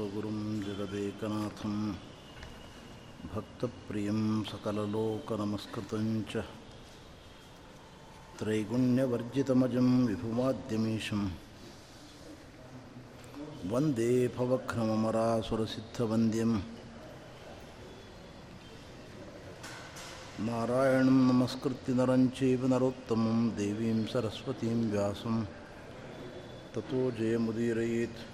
सुरगुरुं जगदेकनाथं। भक्तप्रियं सकललोकनमस्कृतं च। त्रैगुण्यवर्जितमजं विभुमाद्यमीशं। वंदे भवघ्नममरासुरसिद्धवन्द्यं नारायणं नमस्कृत्य नरं चैव नरोत्तमं देवीं सरस्वतीं व्यासं। ततो जयमुदीरयेत्।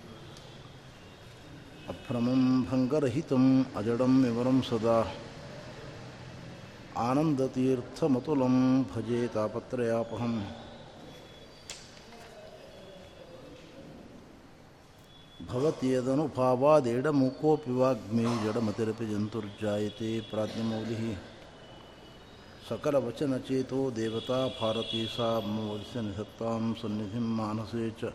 अभ्रमं भङ्गरहितम्, अजडं विवरं सदा। आनन्दतीर्थमतुलं भजे तापत्रयापहम्। भवति यदनुभावादेडमुकोऽपि वाग्मी, जडमतिरपि जन्तुर्जायते प्राज्ञमौलिः। सकलवचनचेतो देवता भारती सा ममवस्य निधत्तां सन्निधिं मानसे च।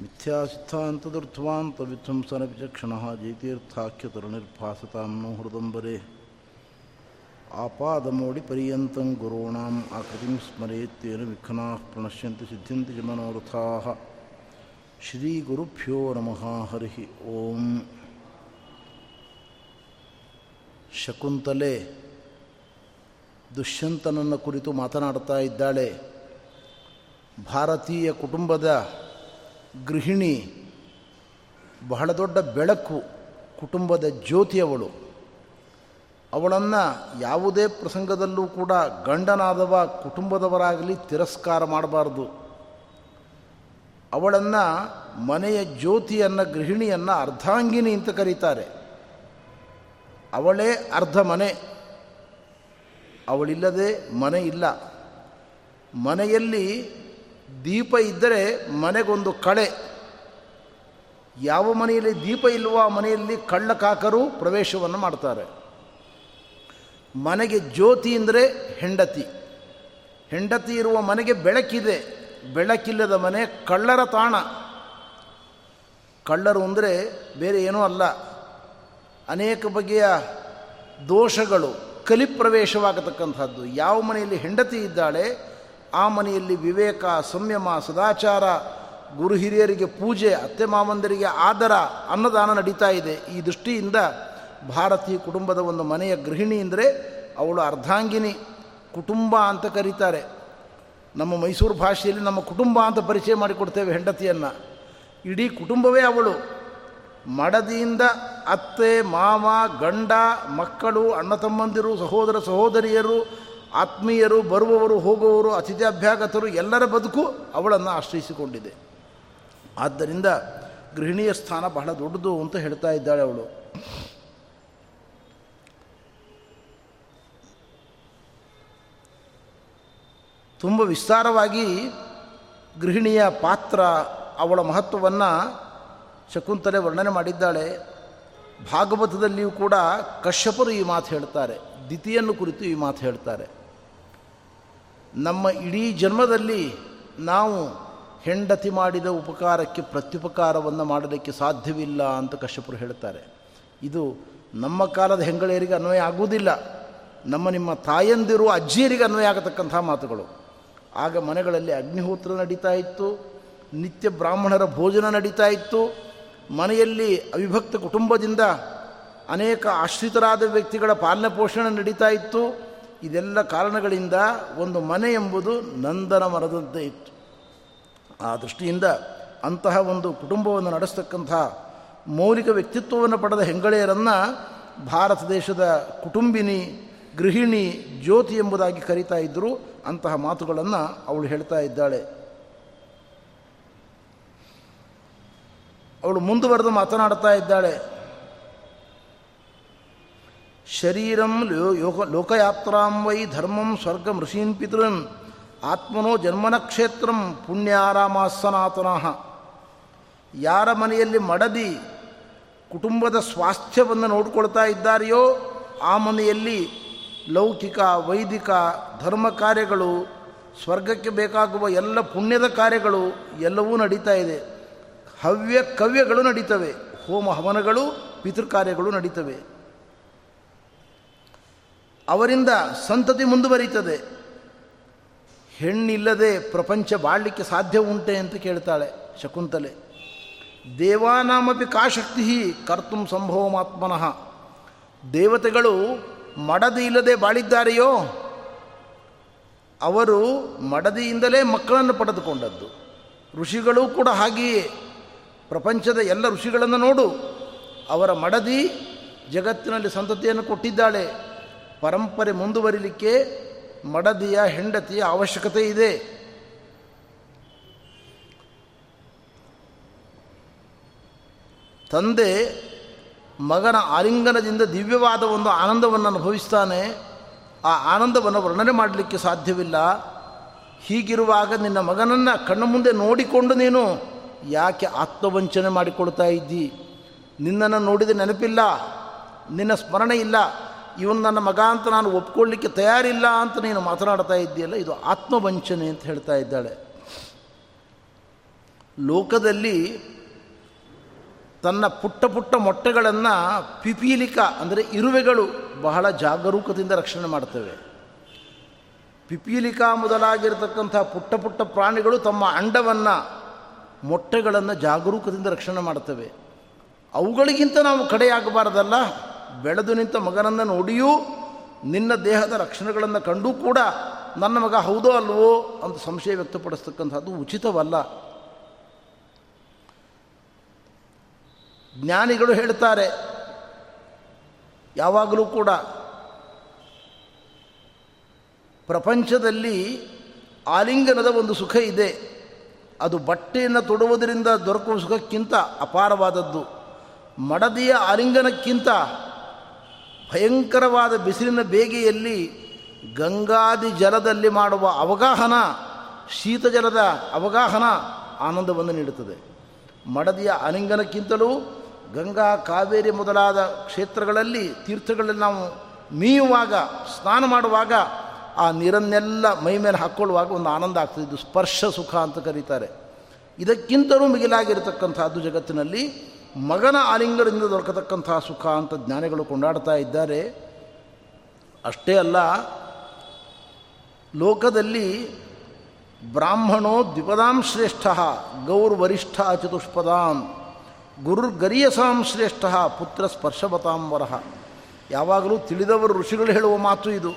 ಮಿಥ್ಯಾ ಸಿದ್ಧಾಂತದರ್ಥವಾಂತ ವಿಧ್ವಂಸನ ವಿಚಕ್ಷಣ ಜೈತೀರ್ಥಾಖ್ಯತರನಿರ್ಭಾಸತಾಂ ನೋ ಹೃದಂಬರೆ ಆಪಾದಮೋಡಿ ಪರ್ಯಂತಂ ಗುರುಣಾಂ ಆಕೃತಿಂ ಸ್ಮರೆಯತ್ತೇನು ವಿಘ್ನಾ ಪ್ರಣಶ್ಯಂತಿ ಸಿದ್ಧಿಂತ ಮನೋರಥಾ ಶ್ರೀ ಗುರುಭ್ಯೋ ನಮಃ ಹರಿ. ಓಂ. ಶಕುಂತಲೆ ದುಷ್ಯಂತನನ್ನು ಕುರಿತು ಮಾತನಾಡ್ತಾ ಇದ್ದಾಳೆ. ಭಾರತೀಯ ಕುಟುಂಬದ ಗೃಹಿಣಿ, ಬಹಳ ದೊಡ್ಡ ಬೆಳಕು ಕುಟುಂಬದ ಜ್ಯೋತಿಯವಳು. ಅವಳನ್ನು ಯಾವುದೇ ಪ್ರಸಂಗದಲ್ಲೂ ಕೂಡ ಗಂಡನಾದವ ಕುಟುಂಬದವರಾಗಲಿ ತಿರಸ್ಕಾರ ಮಾಡಬಾರ್ದು. ಅವಳನ್ನು ಮನೆಯ ಜ್ಯೋತಿಯನ್ನು, ಗೃಹಿಣಿಯನ್ನು ಅರ್ಧಾಂಗಿನಿ ಅಂತ ಕರೀತಾರೆ. ಅವಳೇ ಅರ್ಧ ಮನೆ. ಅವಳಿಲ್ಲದೆ ಮನೆ ಇಲ್ಲ. ಮನೆಯಲ್ಲಿ ದೀಪ ಇದ್ದರೆ ಮನೆಗೊಂದು ಕಳೆ. ಯಾವ ಮನೆಯಲ್ಲಿ ದೀಪ ಇಲ್ಲವೋ ಆ ಮನೆಯಲ್ಲಿ ಕಳ್ಳಕಾಕರು ಪ್ರವೇಶವನ್ನು ಮಾಡ್ತಾರೆ. ಮನೆಗೆ ಜ್ಯೋತಿ ಅಂದರೆ ಹೆಂಡತಿ. ಹೆಂಡತಿ ಇರುವ ಮನೆಗೆ ಬೆಳಕಿದೆ. ಬೆಳಕಿಲ್ಲದ ಮನೆ ಕಳ್ಳರ ತಾಣ. ಕಳ್ಳರು ಅಂದರೆ ಬೇರೆ ಏನೂ ಅಲ್ಲ. ಅನೇಕ ಬಗೆಯ ದೋಷಗಳು ಕಲಿಪ್ರವೇಶವಾಗತಕ್ಕಂಥದ್ದು ಯಾವ ಮನೆಯಲ್ಲಿ ಹೆಂಡತಿ ಇದ್ದಾಳೆ ಆ ಮನೆಯಲ್ಲಿ ವಿವೇಕ ಸಂಯಮ ಸದಾಚಾರ, ಗುರು ಹಿರಿಯರಿಗೆ ಪೂಜೆ, ಅತ್ತೆ ಮಾವಂದರಿಗೆ ಆದರ, ಅನ್ನದಾನ ನಡೀತಾ ಇದೆ. ಈ ದೃಷ್ಟಿಯಿಂದ ಭಾರತೀಯ ಕುಟುಂಬದ ಒಂದು ಮನೆಯ ಗೃಹಿಣಿ ಅಂದರೆ ಅವಳು ಅರ್ಧಾಂಗಿನಿ, ಕುಟುಂಬ ಅಂತ ಕರೀತಾರೆ. ನಮ್ಮ ಮೈಸೂರು ಭಾಷೆಯಲ್ಲಿ ನಮ್ಮ ಕುಟುಂಬ ಅಂತ ಪರಿಚಯ ಮಾಡಿಕೊಡ್ತೇವೆ ಹೆಂಡತಿಯನ್ನು. ಇಡೀ ಕುಟುಂಬವೇ ಅವಳು. ಮಡದಿಯಿಂದ ಅತ್ತೆ, ಮಾವ, ಗಂಡ, ಮಕ್ಕಳು, ಅಣ್ಣ ತಮ್ಮಂದಿರು, ಸಹೋದರ, ಸಹೋದರಿಯರು ಆತ್ಮೀಯರು, ಬರುವವರು, ಹೋಗುವವರು, ಅತಿಥಿ ಅಭ್ಯಾಗತರು ಎಲ್ಲರ ಬದುಕು ಅವಳನ್ನು ಆಶ್ರಯಿಸಿಕೊಂಡಿದೆ. ಆದ್ದರಿಂದ ಗೃಹಿಣಿಯ ಸ್ಥಾನ ಬಹಳ ದೊಡ್ಡದು ಅಂತ ಹೇಳ್ತಾ ಇದ್ದಾಳೆ ಅವಳು. ತುಂಬ ವಿಸ್ತಾರವಾಗಿ ಗೃಹಿಣಿಯ ಪಾತ್ರ, ಅವಳ ಮಹತ್ವವನ್ನು ಶಕುಂತಲೆ ವರ್ಣನೆ ಮಾಡಿದ್ದಾಳೆ. ಭಾಗವತದಲ್ಲಿಯೂ ಕೂಡ ಕಶ್ಯಪರು ಈ ಮಾತು ಹೇಳ್ತಾರೆ. ದಿತಿಯನ್ನು ಕುರಿತು ಈ ಮಾತು ಹೇಳ್ತಾರೆ. ನಮ್ಮ ಇಡೀ ಜನ್ಮದಲ್ಲಿ ನಾವು ಹೆಂಡತಿ ಮಾಡಿದ ಉಪಕಾರಕ್ಕೆ ಪ್ರತ್ಯುಪಕಾರವನ್ನು ಮಾಡಲಿಕ್ಕೆ ಸಾಧ್ಯವಿಲ್ಲ ಅಂತ ಕಶ್ಯಪರು ಹೇಳ್ತಾರೆ. ಇದು ನಮ್ಮ ಕಾಲದ ಹೆಂಗಳೆಯರಿಗೆ ಅನ್ವಯ ಆಗುವುದಿಲ್ಲ. ನಮ್ಮ ನಿಮ್ಮ ತಾಯಂದಿರು, ಅಜ್ಜಿಯರಿಗೆ ಅನ್ವಯ ಆಗತಕ್ಕಂಥ ಮಾತುಗಳು. ಆಗ ಮನೆಗಳಲ್ಲಿ ಅಗ್ನಿಹೋತ್ರ ನಡೀತಾ ಇತ್ತು, ನಿತ್ಯ ಬ್ರಾಹ್ಮಣರ ಭೋಜನ ನಡೀತಾ ಇತ್ತು. ಮನೆಯಲ್ಲಿ ಅವಿಭಕ್ತ ಕುಟುಂಬದಿಂದ ಅನೇಕ ಆಶ್ರಿತರಾದ ವ್ಯಕ್ತಿಗಳ ಪಾಲನೆ ಪೋಷಣೆ ನಡೀತಾ ಇತ್ತು. ಇದೆಲ್ಲ ಕಾರಣಗಳಿಂದ ಒಂದು ಮನೆ ಎಂಬುದು ನಂದನ ಮರದಂತೆ ಇತ್ತು. ಆ ದೃಷ್ಟಿಯಿಂದ ಅಂತಹ ಒಂದು ಕುಟುಂಬವನ್ನು ನಡೆಸ್ತಕ್ಕಂತಹ ಮೌಲಿಕ ವ್ಯಕ್ತಿತ್ವವನ್ನು ಪಡೆದ ಹೆಂಗಳೆಯರನ್ನು ಭಾರತ ದೇಶದ ಕುಟುಂಬಿನಿ, ಗೃಹಿಣಿ, ಜ್ಯೋತಿ ಎಂಬುದಾಗಿ ಕರೀತಾ ಇದ್ದರು. ಅಂತಹ ಮಾತುಗಳನ್ನು ಅವಳು ಹೇಳ್ತಾ ಇದ್ದಾಳೆ. ಅವಳು ಮುಂದುವರೆದು ಮಾತನಾಡ್ತಾ ಇದ್ದಾಳೆ. ಶರೀರಂ ಯೋಗ ಲೋಕಯಾತ್ರಾಂ ವೈ ಧರ್ಮಂ ಸ್ವರ್ಗ ಋಷೀನ್ ಪಿತೃನ್. ಆತ್ಮನೋ ಜನ್ಮನ ಕ್ಷೇತ್ರಂ ಪುಣ್ಯಾರಾಮ ಯಾರ ಮನೆಯಲ್ಲಿ ಮಡದಿ ಕುಟುಂಬದ ಸ್ವಾಸ್ಥ್ಯವನ್ನು ನೋಡಿಕೊಳ್ತಾ ಇದ್ದಾರೆಯೋ, ಆ ಮನೆಯಲ್ಲಿ ಲೌಕಿಕ, ವೈದಿಕ, ಧರ್ಮ ಕಾರ್ಯಗಳು, ಸ್ವರ್ಗಕ್ಕೆ ಬೇಕಾಗುವ ಎಲ್ಲ ಪುಣ್ಯದ ಕಾರ್ಯಗಳು ಎಲ್ಲವೂ ನಡೀತಾ ಇದೆ. ಹವ್ಯ ಕವ್ಯಗಳು ನಡೀತವೆ. ಹೋಮ ಹವನಗಳು ಪಿತೃಕಾರ್ಯಗಳು ನಡೀತವೆ. ಅವರಿಂದ ಸಂತತಿ ಮುಂದುವರಿತದೆ. ಹೆಣ್ಣಿಲ್ಲದೆ ಪ್ರಪಂಚ ಬಾಳಲಿಕ್ಕೆ ಸಾಧ್ಯ ಉಂಟೆ ಅಂತ ಕೇಳ್ತಾಳೆ ಶಕುಂತಲೆ. ದೇವಾನಾಮಪಿ ಕಾಶಕ್ತಿ ಕರ್ತುಂ ಸಂಭವಮಾತ್ಮನಃ. ದೇವತೆಗಳು ಮಡದಿ ಇಲ್ಲದೆ ಬಾಳಿದ್ದಾರೆಯೋ? ಅವರು ಮಡದಿಯಿಂದಲೇ ಮಕ್ಕಳನ್ನು ಪಡೆದುಕೊಂಡದ್ದು. ಋಷಿಗಳು ಕೂಡ ಹಾಗೆಯೇ. ಪ್ರಪಂಚದ ಎಲ್ಲ ಋಷಿಗಳನ್ನು ನೋಡು. ಅವರ ಮಡದಿ ಜಗತ್ತಿನಲ್ಲಿ ಸಂತತಿಯನ್ನು ಕೊಟ್ಟಿದ್ದಾಳೆ. ಪರಂಪರೆ ಮುಂದುವರಿಲಿಕ್ಕೆ ಮಡದಿಯ ಹೆಂಡತಿಯ ಅವಶ್ಯಕತೆ ಇದೆ. ತಂದೆ ಮಗನ ಆಲಿಂಗನದಿಂದ ದಿವ್ಯವಾದ ಒಂದು ಆನಂದವನ್ನು ಅನುಭವಿಸ್ತಾನೆ. ಆ ಆನಂದವನ್ನು ವರ್ಣನೆ ಮಾಡಲಿಕ್ಕೆ ಸಾಧ್ಯವಿಲ್ಲ. ಹೀಗಿರುವಾಗ ನಿನ್ನ ಮಗನನ್ನು ಕಣ್ಣು ಮುಂದೆ ನೋಡಿಕೊಂಡು ನೀನು ಯಾಕೆ ಆತ್ಮವಂಚನೆ ಮಾಡಿಕೊಳ್ತಾ ಇದ್ದಿ? ನಿನ್ನನ್ನು ನೋಡಿದ ನೆನಪಿಲ್ಲ. ನಿನ್ನ ಸ್ಮರಣೆ ಇಲ್ಲ. ಇವನು ನನ್ನ ಮಗ ಅಂತ ನಾನು ಒಪ್ಕೊಳ್ಳಿಕ್ಕೆ ತಯಾರಿಲ್ಲ ಅಂತ ನೀನು ಮಾತನಾಡ್ತಾ ಇದ್ದೀಯಲ್ಲ, ಇದು ಆತ್ಮವಂಚನೆ ಅಂತ ಹೇಳ್ತಾ ಇದ್ದಾಳೆ. ಲೋಕದಲ್ಲಿ ತನ್ನ ಪುಟ್ಟ ಪುಟ್ಟ ಮೊಟ್ಟೆಗಳನ್ನು ಪಿಪೀಲಿಕ, ಅಂದರೆ ಇರುವೆಗಳು ಬಹಳ ಜಾಗರೂಕದಿಂದ ರಕ್ಷಣೆ ಮಾಡ್ತವೆ. ಪಿಪೀಲಿಕಾ ಮೊದಲಾಗಿರತಕ್ಕಂಥ ಪುಟ್ಟ ಪುಟ್ಟ ಪ್ರಾಣಿಗಳು ತಮ್ಮ ಅಂಡವನ್ನು, ಮೊಟ್ಟೆಗಳನ್ನು ಜಾಗರೂಕದಿಂದ ರಕ್ಷಣೆ ಮಾಡ್ತವೆ. ಅವುಗಳಿಗಿಂತ ನಾವು ಕಡೆಯಾಗಬಾರದಲ್ಲ. ಬೆಳೆದು ನಿಂತ ಮಗನನ್ನು ನೋಡಿಯೂ ನಿನ್ನ ದೇಹದ ರಕ್ಷಣೆಗಳನ್ನು ಕಂಡೂ ಕೂಡ ನನ್ನ ಮಗ ಹೌದೋ ಅಲ್ವೋ ಅಂತ ಸಂಶಯ ವ್ಯಕ್ತಪಡಿಸ್ತಕ್ಕಂಥದ್ದು ಉಚಿತವಲ್ಲ. ಜ್ಞಾನಿಗಳು ಹೇಳ್ತಾರೆ, ಯಾವಾಗಲೂ ಕೂಡ ಪ್ರಪಂಚದಲ್ಲಿ ಆಲಿಂಗನದ ಒಂದು ಸುಖ ಇದೆ. ಅದು ಬಟ್ಟೆಯನ್ನು ತೊಡುವುದರಿಂದ ದೊರಕುವ ಸುಖಕ್ಕಿಂತ ಅಪಾರವಾದದ್ದು. ಮಡದಿಯ ಆಲಿಂಗನಕ್ಕಿಂತ ಭಯಂಕರವಾದ ಬಿಸಿಲಿನ ಬೇಗೆಯಲ್ಲಿ ಗಂಗಾದಿ ಜಲದಲ್ಲಿ ಮಾಡುವ ಅವಗಾಹನ, ಶೀತ ಜಲದ ಅವಗಾಹನ ಆನಂದವನ್ನು ನೀಡುತ್ತದೆ. ಮಡದಿಯ ಅನಿಂಗನಕ್ಕಿಂತಲೂ ಗಂಗಾ, ಕಾವೇರಿ ಮೊದಲಾದ ಕ್ಷೇತ್ರಗಳಲ್ಲಿ, ತೀರ್ಥಗಳಲ್ಲಿ ನಾವು ಮೀಯುವಾಗ, ಸ್ನಾನ ಮಾಡುವಾಗ ಆ ನೀರನ್ನೆಲ್ಲ ಮೈ ಮೇಲೆ ಹಾಕ್ಕೊಳ್ಳುವಾಗ ಒಂದು ಆನಂದ ಆಗ್ತದೆ. ಇದು ಸ್ಪರ್ಶ ಸುಖ ಅಂತ ಕರೀತಾರೆ. ಇದಕ್ಕಿಂತಲೂ ಮಿಗಿಲಾಗಿರತಕ್ಕಂಥದ್ದು ಜಗತ್ತಿನಲ್ಲಿ ಮಗನ ಆಲಿಂಗದಿಂದ ದೊರಕತಕ್ಕಂತಹ ಸುಖ ಅಂತ ಜ್ಞಾನಿಗಳು ಕೊಂಡಾಡ್ತಾ ಇದ್ದಾರೆ. ಅಷ್ಟೇ ಅಲ್ಲ, ಲೋಕದಲ್ಲಿ ಬ್ರಾಹ್ಮಣೋ ದ್ವಿಪದಾಂ ಶ್ರೇಷ್ಠ, ಗೌರ್ವರಿಷ್ಠ ಚತುಷ್ಪದಾಂ, ಗುರುರ್ಗರಿಯಸಾಂ ಶ್ರೇಷ್ಠ, ಪುತ್ರ ಸ್ಪರ್ಶವತಾಂ ವರಹ ಯಾವಾಗಲೂ ತಿಳಿದವರು ಋಷಿಗಳು ಹೇಳುವ ಮಾತು ಇದು.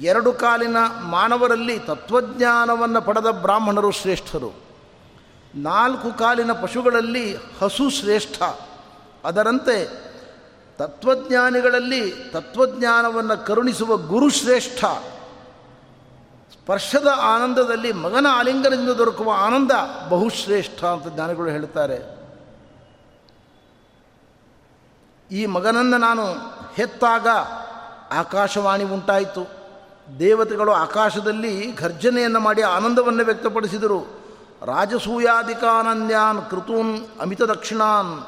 ಎರಡು ಕಾಲಿನ ಮಾನವರಲ್ಲಿ ತತ್ವಜ್ಞಾನವನ್ನು ಪಡೆದ ಬ್ರಾಹ್ಮಣರು ಶ್ರೇಷ್ಠರು. ನಾಲ್ಕು ಕಾಲಿನ ಪಶುಗಳಲ್ಲಿ ಹಸು ಶ್ರೇಷ್ಠ. ಅದರಂತೆ ತತ್ವಜ್ಞಾನಿಗಳಲ್ಲಿ ತತ್ವಜ್ಞಾನವನ್ನು ಕರುಣಿಸುವ ಗುರು ಶ್ರೇಷ್ಠ. ಸ್ಪರ್ಶದ ಆನಂದದಲ್ಲಿ ಮಗನ ಆಲಿಂಗನದಿಂದ ದೊರಕುವ ಆನಂದ ಬಹುಶ್ರೇಷ್ಠ ಅಂತ ಜ್ಞಾನಿಗಳು ಹೇಳ್ತಾರೆ. ಈ ಮಗನನ್ನು ನಾನು ಹೆತ್ತಾಗ ಆಕಾಶವಾಣಿ ಉಂಟಾಯಿತು. ದೇವತೆಗಳು ಆಕಾಶದಲ್ಲಿ ಘರ್ಜನೆಯನ್ನು ಮಾಡಿ ಆನಂದವನ್ನು ವ್ಯಕ್ತಪಡಿಸಿದರು. ರಾಜಸೂಯಾಧಿಕಾನಂದ್ಯಾನ್ ಕೃತೂನ್ ಅಮಿತ ದಕ್ಷಿಣಾನ್.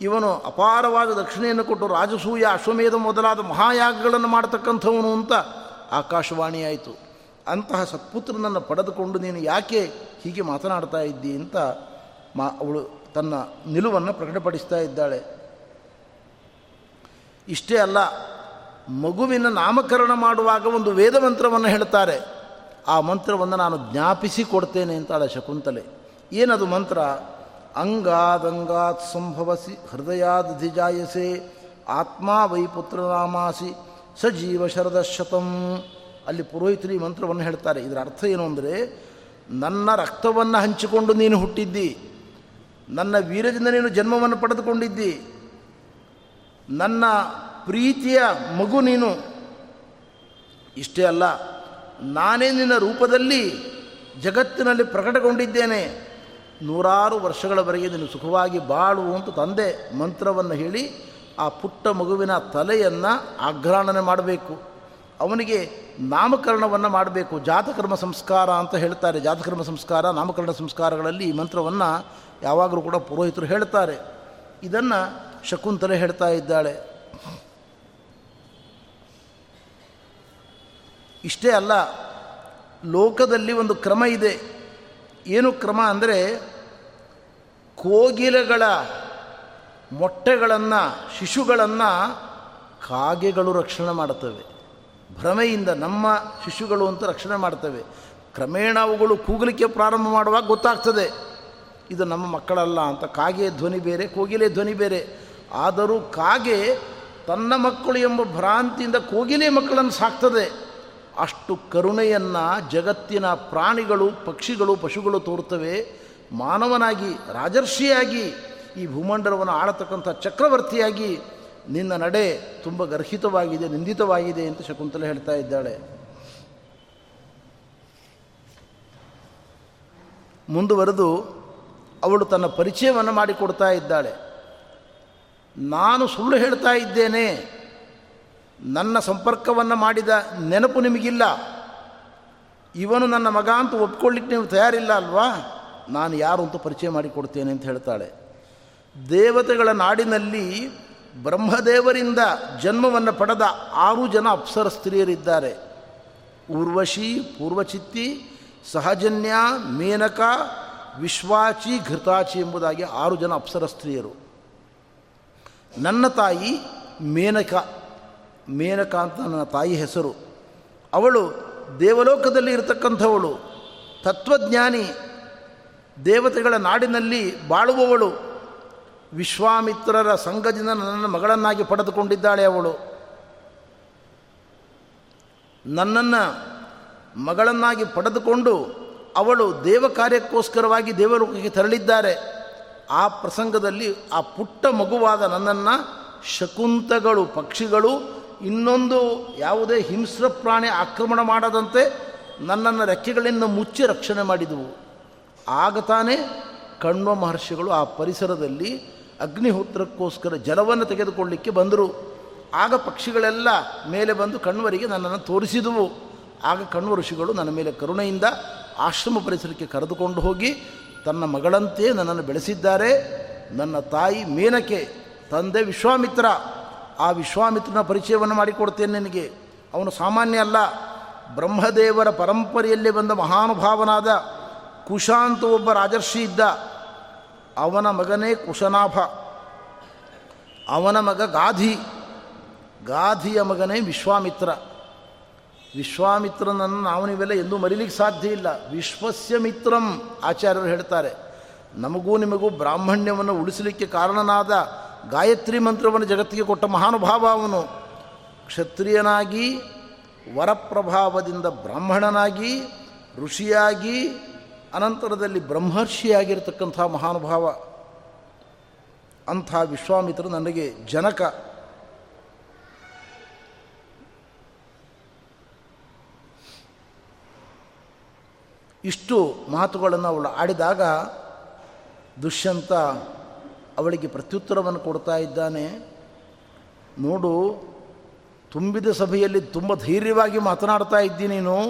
ಇವನು ಅಪಾರವಾದ ದಕ್ಷಿಣೆಯನ್ನು ಕೊಟ್ಟು ರಾಜಸೂಯ, ಅಶ್ವಮೇಧ ಮೊದಲಾದ ಮಹಾಯಾಗಗಳನ್ನು ಮಾಡತಕ್ಕಂಥವನು ಅಂತ ಆಕಾಶವಾಣಿಯಾಯಿತು. ಅಂತಹ ಸತ್ಪುತ್ರನನ್ನು ಪಡೆದುಕೊಂಡು ನೀನು ಯಾಕೆ ಹೀಗೆ ಮಾತನಾಡ್ತಾ ಇದ್ದಿ ಅಂತ ಮಾ, ಅವಳು ತನ್ನ ನಿಲುವನ್ನು ಪ್ರಕಟಪಡಿಸ್ತಾ ಇದ್ದಾಳೆ. ಇಷ್ಟೇ ಅಲ್ಲ, ಮಗುವಿನ ನಾಮಕರಣ ಮಾಡುವಾಗ ಒಂದು ವೇದಮಂತ್ರವನ್ನು ಹೇಳ್ತಾರೆ ಆ ಮಂತ್ರವನ್ನು ನಾನು ಜ್ಞಾಪಿಸಿ ಕೊಡ್ತೇನೆ ಅಂತಾಳೆ ಶಕುಂತಲೆ. ಏನದು ಮಂತ್ರ? ಅಂಗಾದಂಗಾತ್ ಸಂಭವಸಿ ಹೃದಯಾಧಿಜಾಯಸೆ ಆತ್ಮ ವೈ ಪುತ್ರನಾಮಾಸಿ ಸಜೀವ ಶರದ ಶತಂ ಅಲ್ಲಿ ಪುರೋಹಿತರಿ ಮಂತ್ರವನ್ನು ಹೇಳ್ತಾರೆ. ಇದರ ಅರ್ಥ ಏನು ಅಂದರೆ, ನನ್ನ ರಕ್ತವನ್ನು ಹಂಚಿಕೊಂಡು ನೀನು ಹುಟ್ಟಿದ್ದಿ, ನನ್ನ ವೀರದಿಂದ ನೀನು ಜನ್ಮವನ್ನು ಪಡೆದುಕೊಂಡಿದ್ದಿ, ನನ್ನ ಪ್ರೀತಿಯ ಮಗು ನೀನು. ಇಷ್ಟೇ ಅಲ್ಲ ನಾನೇ ನಿನ್ನ ರೂಪದಲ್ಲಿ ಜಗತ್ತಿನಲ್ಲಿ ಪ್ರಕಟಗೊಂಡಿದ್ದೇನೆ. ನೂರಾರು ವರ್ಷಗಳವರೆಗೆ ನೀನು ಸುಖವಾಗಿ ಬಾಳು ಅಂತ ತಂದೆ ಮಂತ್ರವನ್ನು ಹೇಳಿ ಆ ಪುಟ್ಟ ಮಗುವಿನ ತಲೆಯನ್ನು ಆಘ್ರಾಣನೆ ಮಾಡಬೇಕು. ಅವನಿಗೆ ನಾಮಕರಣವನ್ನು ಮಾಡಬೇಕು. ಜಾತಕರ್ಮ ಸಂಸ್ಕಾರ ಅಂತ ಹೇಳ್ತಾರೆ. ಜಾತಕರ್ಮ ಸಂಸ್ಕಾರ, ನಾಮಕರಣ ಸಂಸ್ಕಾರಗಳಲ್ಲಿ ಈ ಮಂತ್ರವನ್ನು ಯಾವಾಗಲೂ ಕೂಡ ಪುರೋಹಿತರು ಹೇಳ್ತಾರೆ. ಇದನ್ನು ಶಕುಂತಲೆ ಹೇಳ್ತಾ ಇದ್ದಾಳೆ. ಇಷ್ಟೇ ಅಲ್ಲ, ಲೋಕದಲ್ಲಿ ಒಂದು ಕ್ರಮ ಇದೆ. ಏನು ಕ್ರಮ ಅಂದರೆ, ಕೋಗಿಲೆಗಳ ಮೊಟ್ಟೆಗಳನ್ನು, ಶಿಶುಗಳನ್ನು ಕಾಗೆಗಳು ರಕ್ಷಣೆ ಮಾಡುತ್ತವೆ. ಭ್ರಮೆಯಿಂದ ನಮ್ಮ ಶಿಶುಗಳು ಅಂತ ರಕ್ಷಣೆ ಮಾಡ್ತವೆ ಕ್ರಮೇಣ ಅವುಗಳು ಕೂಗಲಿಕ್ಕೆ ಪ್ರಾರಂಭ ಮಾಡುವಾಗ ಗೊತ್ತಾಗ್ತದೆ, ಇದು ನಮ್ಮ ಮಕ್ಕಳಲ್ಲ ಅಂತ. ಕಾಗೆ ಧ್ವನಿ ಬೇರೆ ಕೋಗಿಲೆ ಧ್ವನಿ ಬೇರೆ. ಆದರೂ ಕಾಗೆ ತನ್ನ ಮಕ್ಕಳು ಎಂಬ ಭ್ರಾಂತಿಯಿಂದ ಕೋಗಿಲೆ ಮಕ್ಕಳನ್ನು ಸಾಕ್ತದೆ. ಅಷ್ಟು ಕರುಣೆಯನ್ನು ಜಗತ್ತಿನ ಪ್ರಾಣಿಗಳು, ಪಕ್ಷಿಗಳು, ಪಶುಗಳು ತೋರ್ತವೆ ಮಾನವನಾಗಿ, ರಾಜರ್ಷಿಯಾಗಿ, ಈ ಭೂಮಂಡಲವನ್ನು ಆಳತಕ್ಕಂಥ ಚಕ್ರವರ್ತಿಯಾಗಿ ನಿನ್ನ ನಡೆ ತುಂಬ ಗರ್ಹಿತವಾಗಿದೆ, ನಿಂದಿತವಾಗಿದೆ ಅಂತ ಶಕುಂತಲೆ ಹೇಳ್ತಾ ಇದ್ದಾಳೆ. ಮುಂದುವರೆದು ಅವಳು ತನ್ನ ಪರಿಚಯವನ್ನು ಮಾಡಿಕೊಡ್ತಾ ಇದ್ದಾಳೆ. ನಾನು ಸುಳ್ಳು ಹೇಳ್ತಾ ಇದ್ದೇನೆ. ನನ್ನ ಸಂಪರ್ಕವನ್ನು ಮಾಡಿದ ನೆನಪು ನಿಮಗಿಲ್ಲ. ಇವನು ನನ್ನ ಮಗ ಅಂತ ಒಪ್ಕೊಳ್ಳಿಕ್ಕೆ ನೀವು ತಯಾರಿಲ್ಲ ಅಲ್ವಾ? ನಾನು ಯಾರು ಅಂತ ಪರಿಚಯ ಮಾಡಿಕೊಡ್ತೇನೆ ಅಂತ ಹೇಳ್ತಾಳೆ. ದೇವತೆಗಳ ನಾಡಿನಲ್ಲಿ ಬ್ರಹ್ಮದೇವರಿಂದ ಜನ್ಮವನ್ನು ಪಡೆದ ಆರು ಜನ ಅಪ್ಸರ ಸ್ತ್ರೀಯರಿದ್ದಾರೆ. ಊರ್ವಶಿ, ಪೂರ್ವಚಿತ್ತಿ, ಸಹಜನ್ಯ, ಮೇನಕ, ವಿಶ್ವಾಚಿ, ಘೃತಾಚಿ ಎಂಬುದಾಗಿ ಆರು ಜನ ಅಪ್ಸರ ಸ್ತ್ರೀಯರು. ನನ್ನ ತಾಯಿ ಮೇನಕ. ಮೇನಕ ನನ್ನ ತಾಯಿ ಹೆಸರು. ಅವಳು ದೇವಲೋಕದಲ್ಲಿ ಇರತಕ್ಕಂಥವಳು, ತತ್ವಜ್ಞಾನಿ, ದೇವತೆಗಳ ನಾಡಿನಲ್ಲಿ ಬಾಳುವವಳು. ವಿಶ್ವಾಮಿತ್ರರ ಸಂಘದಿಂದ ನನ್ನ ಮಗಳನ್ನಾಗಿ ಪಡೆದುಕೊಂಡಿದ್ದಾಳೆ ಅವಳು. ನನ್ನನ್ನು ಮಗಳನ್ನಾಗಿ ಪಡೆದುಕೊಂಡು ಅವಳು ದೇವ ಕಾರ್ಯಕ್ಕೋಸ್ಕರವಾಗಿ ದೇವಲೋಕಕ್ಕೆ ತೆರಳಿದ್ದಾರೆ. ಆ ಪ್ರಸಂಗದಲ್ಲಿ ಆ ಪುಟ್ಟ ಮಗುವಾದ ನನ್ನನ್ನು ಶಕುಂತಗಳು, ಪಕ್ಷಿಗಳು ಇನ್ನೊಂದು ಯಾವುದೇ ಹಿಂಸ್ರ ಪ್ರಾಣಿ ಆಕ್ರಮಣ ಮಾಡದಂತೆ ನನ್ನನ್ನು ರೆಕ್ಕೆಗಳಿಂದ ಮುಚ್ಚಿ ರಕ್ಷಣೆ ಮಾಡಿದವು. ಆಗ ತಾನೇ ಕಣ್ವ ಮಹರ್ಷಿಗಳು ಆ ಪರಿಸರದಲ್ಲಿ ಅಗ್ನಿಹೋತ್ರಕ್ಕೋಸ್ಕರ ಜಲವನ್ನು ತೆಗೆದುಕೊಳ್ಳಿಕ್ಕೆ ಬಂದರು. ಆಗ ಪಕ್ಷಿಗಳೆಲ್ಲ ಮೇಲೆ ಬಂದು ಕಣ್ವರಿಗೆ ನನ್ನನ್ನು ತೋರಿಸಿದವು. ಆಗ ಕಣ್ವ ಋಷಿಗಳು ನನ್ನ ಮೇಲೆ ಕರುಣೆಯಿಂದ ಆಶ್ರಮ ಪರಿಸರಕ್ಕೆ ಕರೆದುಕೊಂಡು ಹೋಗಿ ತನ್ನ ಮಗಳಂತೆ ನನ್ನನ್ನು ಬೆಳೆಸಿದ್ದಾರೆ. ನನ್ನ ತಾಯಿ ಮೇನಕೆ, ತಂದೆ ವಿಶ್ವಾಮಿತ್ರ ಆ ವಿಶ್ವಾಮಿತ್ರನ ಪರಿಚಯವನ್ನು ಮಾಡಿಕೊಡ್ತೇನೆ ನಿನಗೆ. ಅವನು ಸಾಮಾನ್ಯ ಅಲ್ಲ. ಬ್ರಹ್ಮದೇವರ ಪರಂಪರೆಯಲ್ಲಿ ಬಂದ ಮಹಾನುಭಾವನಾದ ಕುಶಾಂತ ಒಬ್ಬ ರಾಜರ್ಷಿ ಇದ್ದ. ಅವನ ಮಗನೇ ಕುಶನಾಭ. ಅವನ ಮಗ ಗಾಧಿ. ಗಾಧಿಯ ಮಗನೇ ವಿಶ್ವಾಮಿತ್ರ. ವಿಶ್ವಾಮಿತ್ರನನ್ನು ನಾವು ನೀವೆಲ್ಲ ಎಂದೂ ಮರಿಲಿಕ್ಕೆ ಸಾಧ್ಯ ಇಲ್ಲ. ವಿಶ್ವಸ್ಯ ಮಿತ್ರಂ, ಆಚಾರ್ಯರು ಹೇಳ್ತಾರೆ. ನಮಗೂ ನಿಮಗೂ ಬ್ರಾಹ್ಮಣ್ಯವನ್ನು ಉಳಿಸಲಿಕ್ಕೆ ಕಾರಣನಾದ ಗಾಯತ್ರಿ ಮಂತ್ರವನ್ನು ಜಗತ್ತಿಗೆ ಕೊಟ್ಟ ಮಹಾನುಭಾವ ಅವನು. ಕ್ಷತ್ರಿಯನಾಗಿ, ವರಪ್ರಭಾವದಿಂದ ಬ್ರಾಹ್ಮಣನಾಗಿ, ಋಷಿಯಾಗಿ, ಅನಂತರದಲ್ಲಿ ಬ್ರಹ್ಮರ್ಷಿಯಾಗಿರ್ತಕ್ಕಂಥ ಮಹಾನುಭಾವ. ಅಂಥ ವಿಶ್ವಾಮಿತ್ರರು ನನಗೆ ಜನಕ. ಇಷ್ಟು ಮಾತುಗಳನ್ನು ಅವಳು ಆಡಿದಾಗ ದುಷ್ಯಂತ ಅವಳಿಗೆ ಪ್ರತ್ಯುತ್ತರವನ್ನು ಕೊಡ್ತಾ ಇದ್ದಾನೆ. ನೋಡು, ತುಂಬಿದ ಸಭೆಯಲ್ಲಿ ತುಂಬ ಧೈರ್ಯವಾಗಿ ಮಾತನಾಡ್ತಾ ಇದ್ದೀನಿ ನೀನು.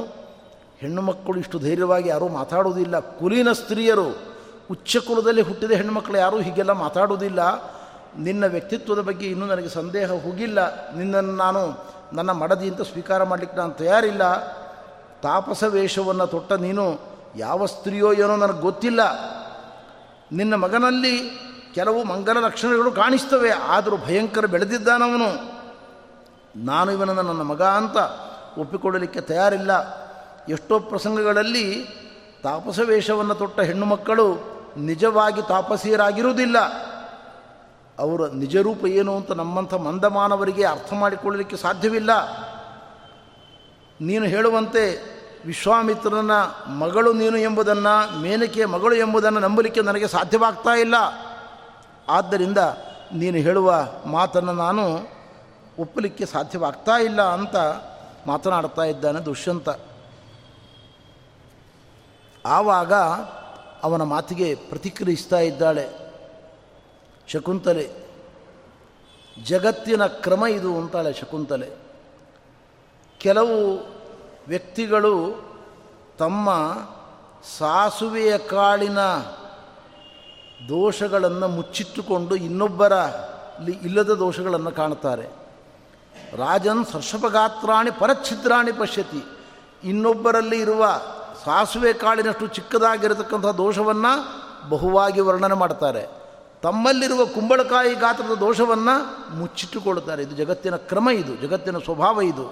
ಹೆಣ್ಣು ಮಕ್ಕಳು ಇಷ್ಟು ಧೈರ್ಯವಾಗಿ ಯಾರೂ ಮಾತಾಡುವುದಿಲ್ಲ. ಕುಲೀನ ಸ್ತ್ರೀಯರು, ಉಚ್ಚ ಕುಲದಲ್ಲಿ ಹುಟ್ಟಿದ ಹೆಣ್ಣುಮಕ್ಕಳು ಯಾರೂ ಹೀಗೆಲ್ಲ ಮಾತಾಡುವುದಿಲ್ಲ. ನಿನ್ನ ವ್ಯಕ್ತಿತ್ವದ ಬಗ್ಗೆ ಇನ್ನೂ ನನಗೆ ಸಂದೇಹ ಹೋಗಿಲ್ಲ. ನಿನ್ನನ್ನು ನಾನು ನನ್ನ ಮಡದಿ ಅಂತ ಸ್ವೀಕಾರ ಮಾಡಲಿಕ್ಕೆ ನಾನು ತಯಾರಿಲ್ಲ. ತಾಪಸ ವೇಷವನ್ನು ತೊಟ್ಟ ನೀನು. ಯಾವ ಸ್ತ್ರೀಯೋ ಏನೋ ನನಗೆ ಗೊತ್ತಿಲ್ಲ. ನಿನ್ನ ಮಗನಲ್ಲಿ ಕೆಲವು ಮಂಗಲ ಲಕ್ಷಣಗಳು ಕಾಣಿಸ್ತವೆ, ಆದರೂ ಭಯಂಕರ ಬೆಳೆದಿದ್ದಾನವನು. ನಾನು ಇವನನ್ನು ನನ್ನ ಮಗ ಅಂತ ಒಪ್ಪಿಕೊಳ್ಳಲಿಕ್ಕೆ ತಯಾರಿಲ್ಲ. ಎಷ್ಟೋ ಪ್ರಸಂಗಗಳಲ್ಲಿ ತಾಪಸ ವೇಷವನ್ನು ತೊಟ್ಟ ಹೆಣ್ಣು ಮಕ್ಕಳು ನಿಜವಾಗಿ ತಾಪಸೀಯರಾಗಿರುವುದಿಲ್ಲ. ಅವರ ನಿಜರೂಪ ಏನು ಅಂತ ನಮ್ಮಂಥ ಮಂದಮಾನವರಿಗೆ ಅರ್ಥ ಮಾಡಿಕೊಳ್ಳಲಿಕ್ಕೆ ಸಾಧ್ಯವಿಲ್ಲ. ನೀನು ಹೇಳುವಂತೆ ವಿಶ್ವಾಮಿತ್ರನ ಮಗಳು ನೀನು ಎಂಬುದನ್ನು, ಮೇನಕೆಯ ಮಗಳು ಎಂಬುದನ್ನು ನಂಬಲಿಕ್ಕೆ ನನಗೆ ಸಾಧ್ಯವಾಗ್ತಾ ಇಲ್ಲ. ಆದ್ದರಿಂದ ನೀನು ಹೇಳುವ ಮಾತನ್ನು ನಾನು ಒಪ್ಪಲಿಕ್ಕೆ ಸಾಧ್ಯವಾಗ್ತಾ ಇಲ್ಲ ಅಂತ ಮಾತನಾಡ್ತಾ ಇದ್ದಾನೆ ದುಷ್ಯಂತ. ಆವಾಗ ಅವನ ಮಾತಿಗೆ ಪ್ರತಿಕ್ರಿಯಿಸ್ತಾ ಇದ್ದಾಳೆ. ಶಕುಂತಲೆ, ಜಗತ್ತಿನ ಕ್ರಮ ಇದು ಅಂತಾಳೆ ಶಕುಂತಲೆ. ಕೆಲವು ವ್ಯಕ್ತಿಗಳು ತಮ್ಮ ಸಾಸುವೆಯ ಕಾಳಿನ ದೋಷಗಳನ್ನು ಮುಚ್ಚಿಟ್ಟುಕೊಂಡು ಇನ್ನೊಬ್ಬರ ಇಲ್ಲದ ದೋಷಗಳನ್ನು ಕಾಣುತ್ತಾರೆ. ರಾಜನ್ ಸರ್ಷಪಗಾತ್ರಾಣಿ ಪರಚ್ಛಿದ್ರಾಣಿ ಪಶ್ಯತಿ. ಇನ್ನೊಬ್ಬರಲ್ಲಿ ಇರುವ ಸಾಸುವೆ ಕಾಳಿನಷ್ಟು ಚಿಕ್ಕದಾಗಿರತಕ್ಕಂಥ ದೋಷವನ್ನು ಬಹುವಾಗಿ ವರ್ಣನೆ ಮಾಡ್ತಾರೆ ತಮ್ಮಲ್ಲಿರುವ ಕುಂಬಳಕಾಯಿ ಗಾತ್ರದ ದೋಷವನ್ನು ಮುಚ್ಚಿಟ್ಟುಕೊಳ್ಳುತ್ತಾರೆ. ಇದು ಜಗತ್ತಿನ ಕ್ರಮ ಇದು, ಜಗತ್ತಿನ ಸ್ವಭಾವ ಇದು.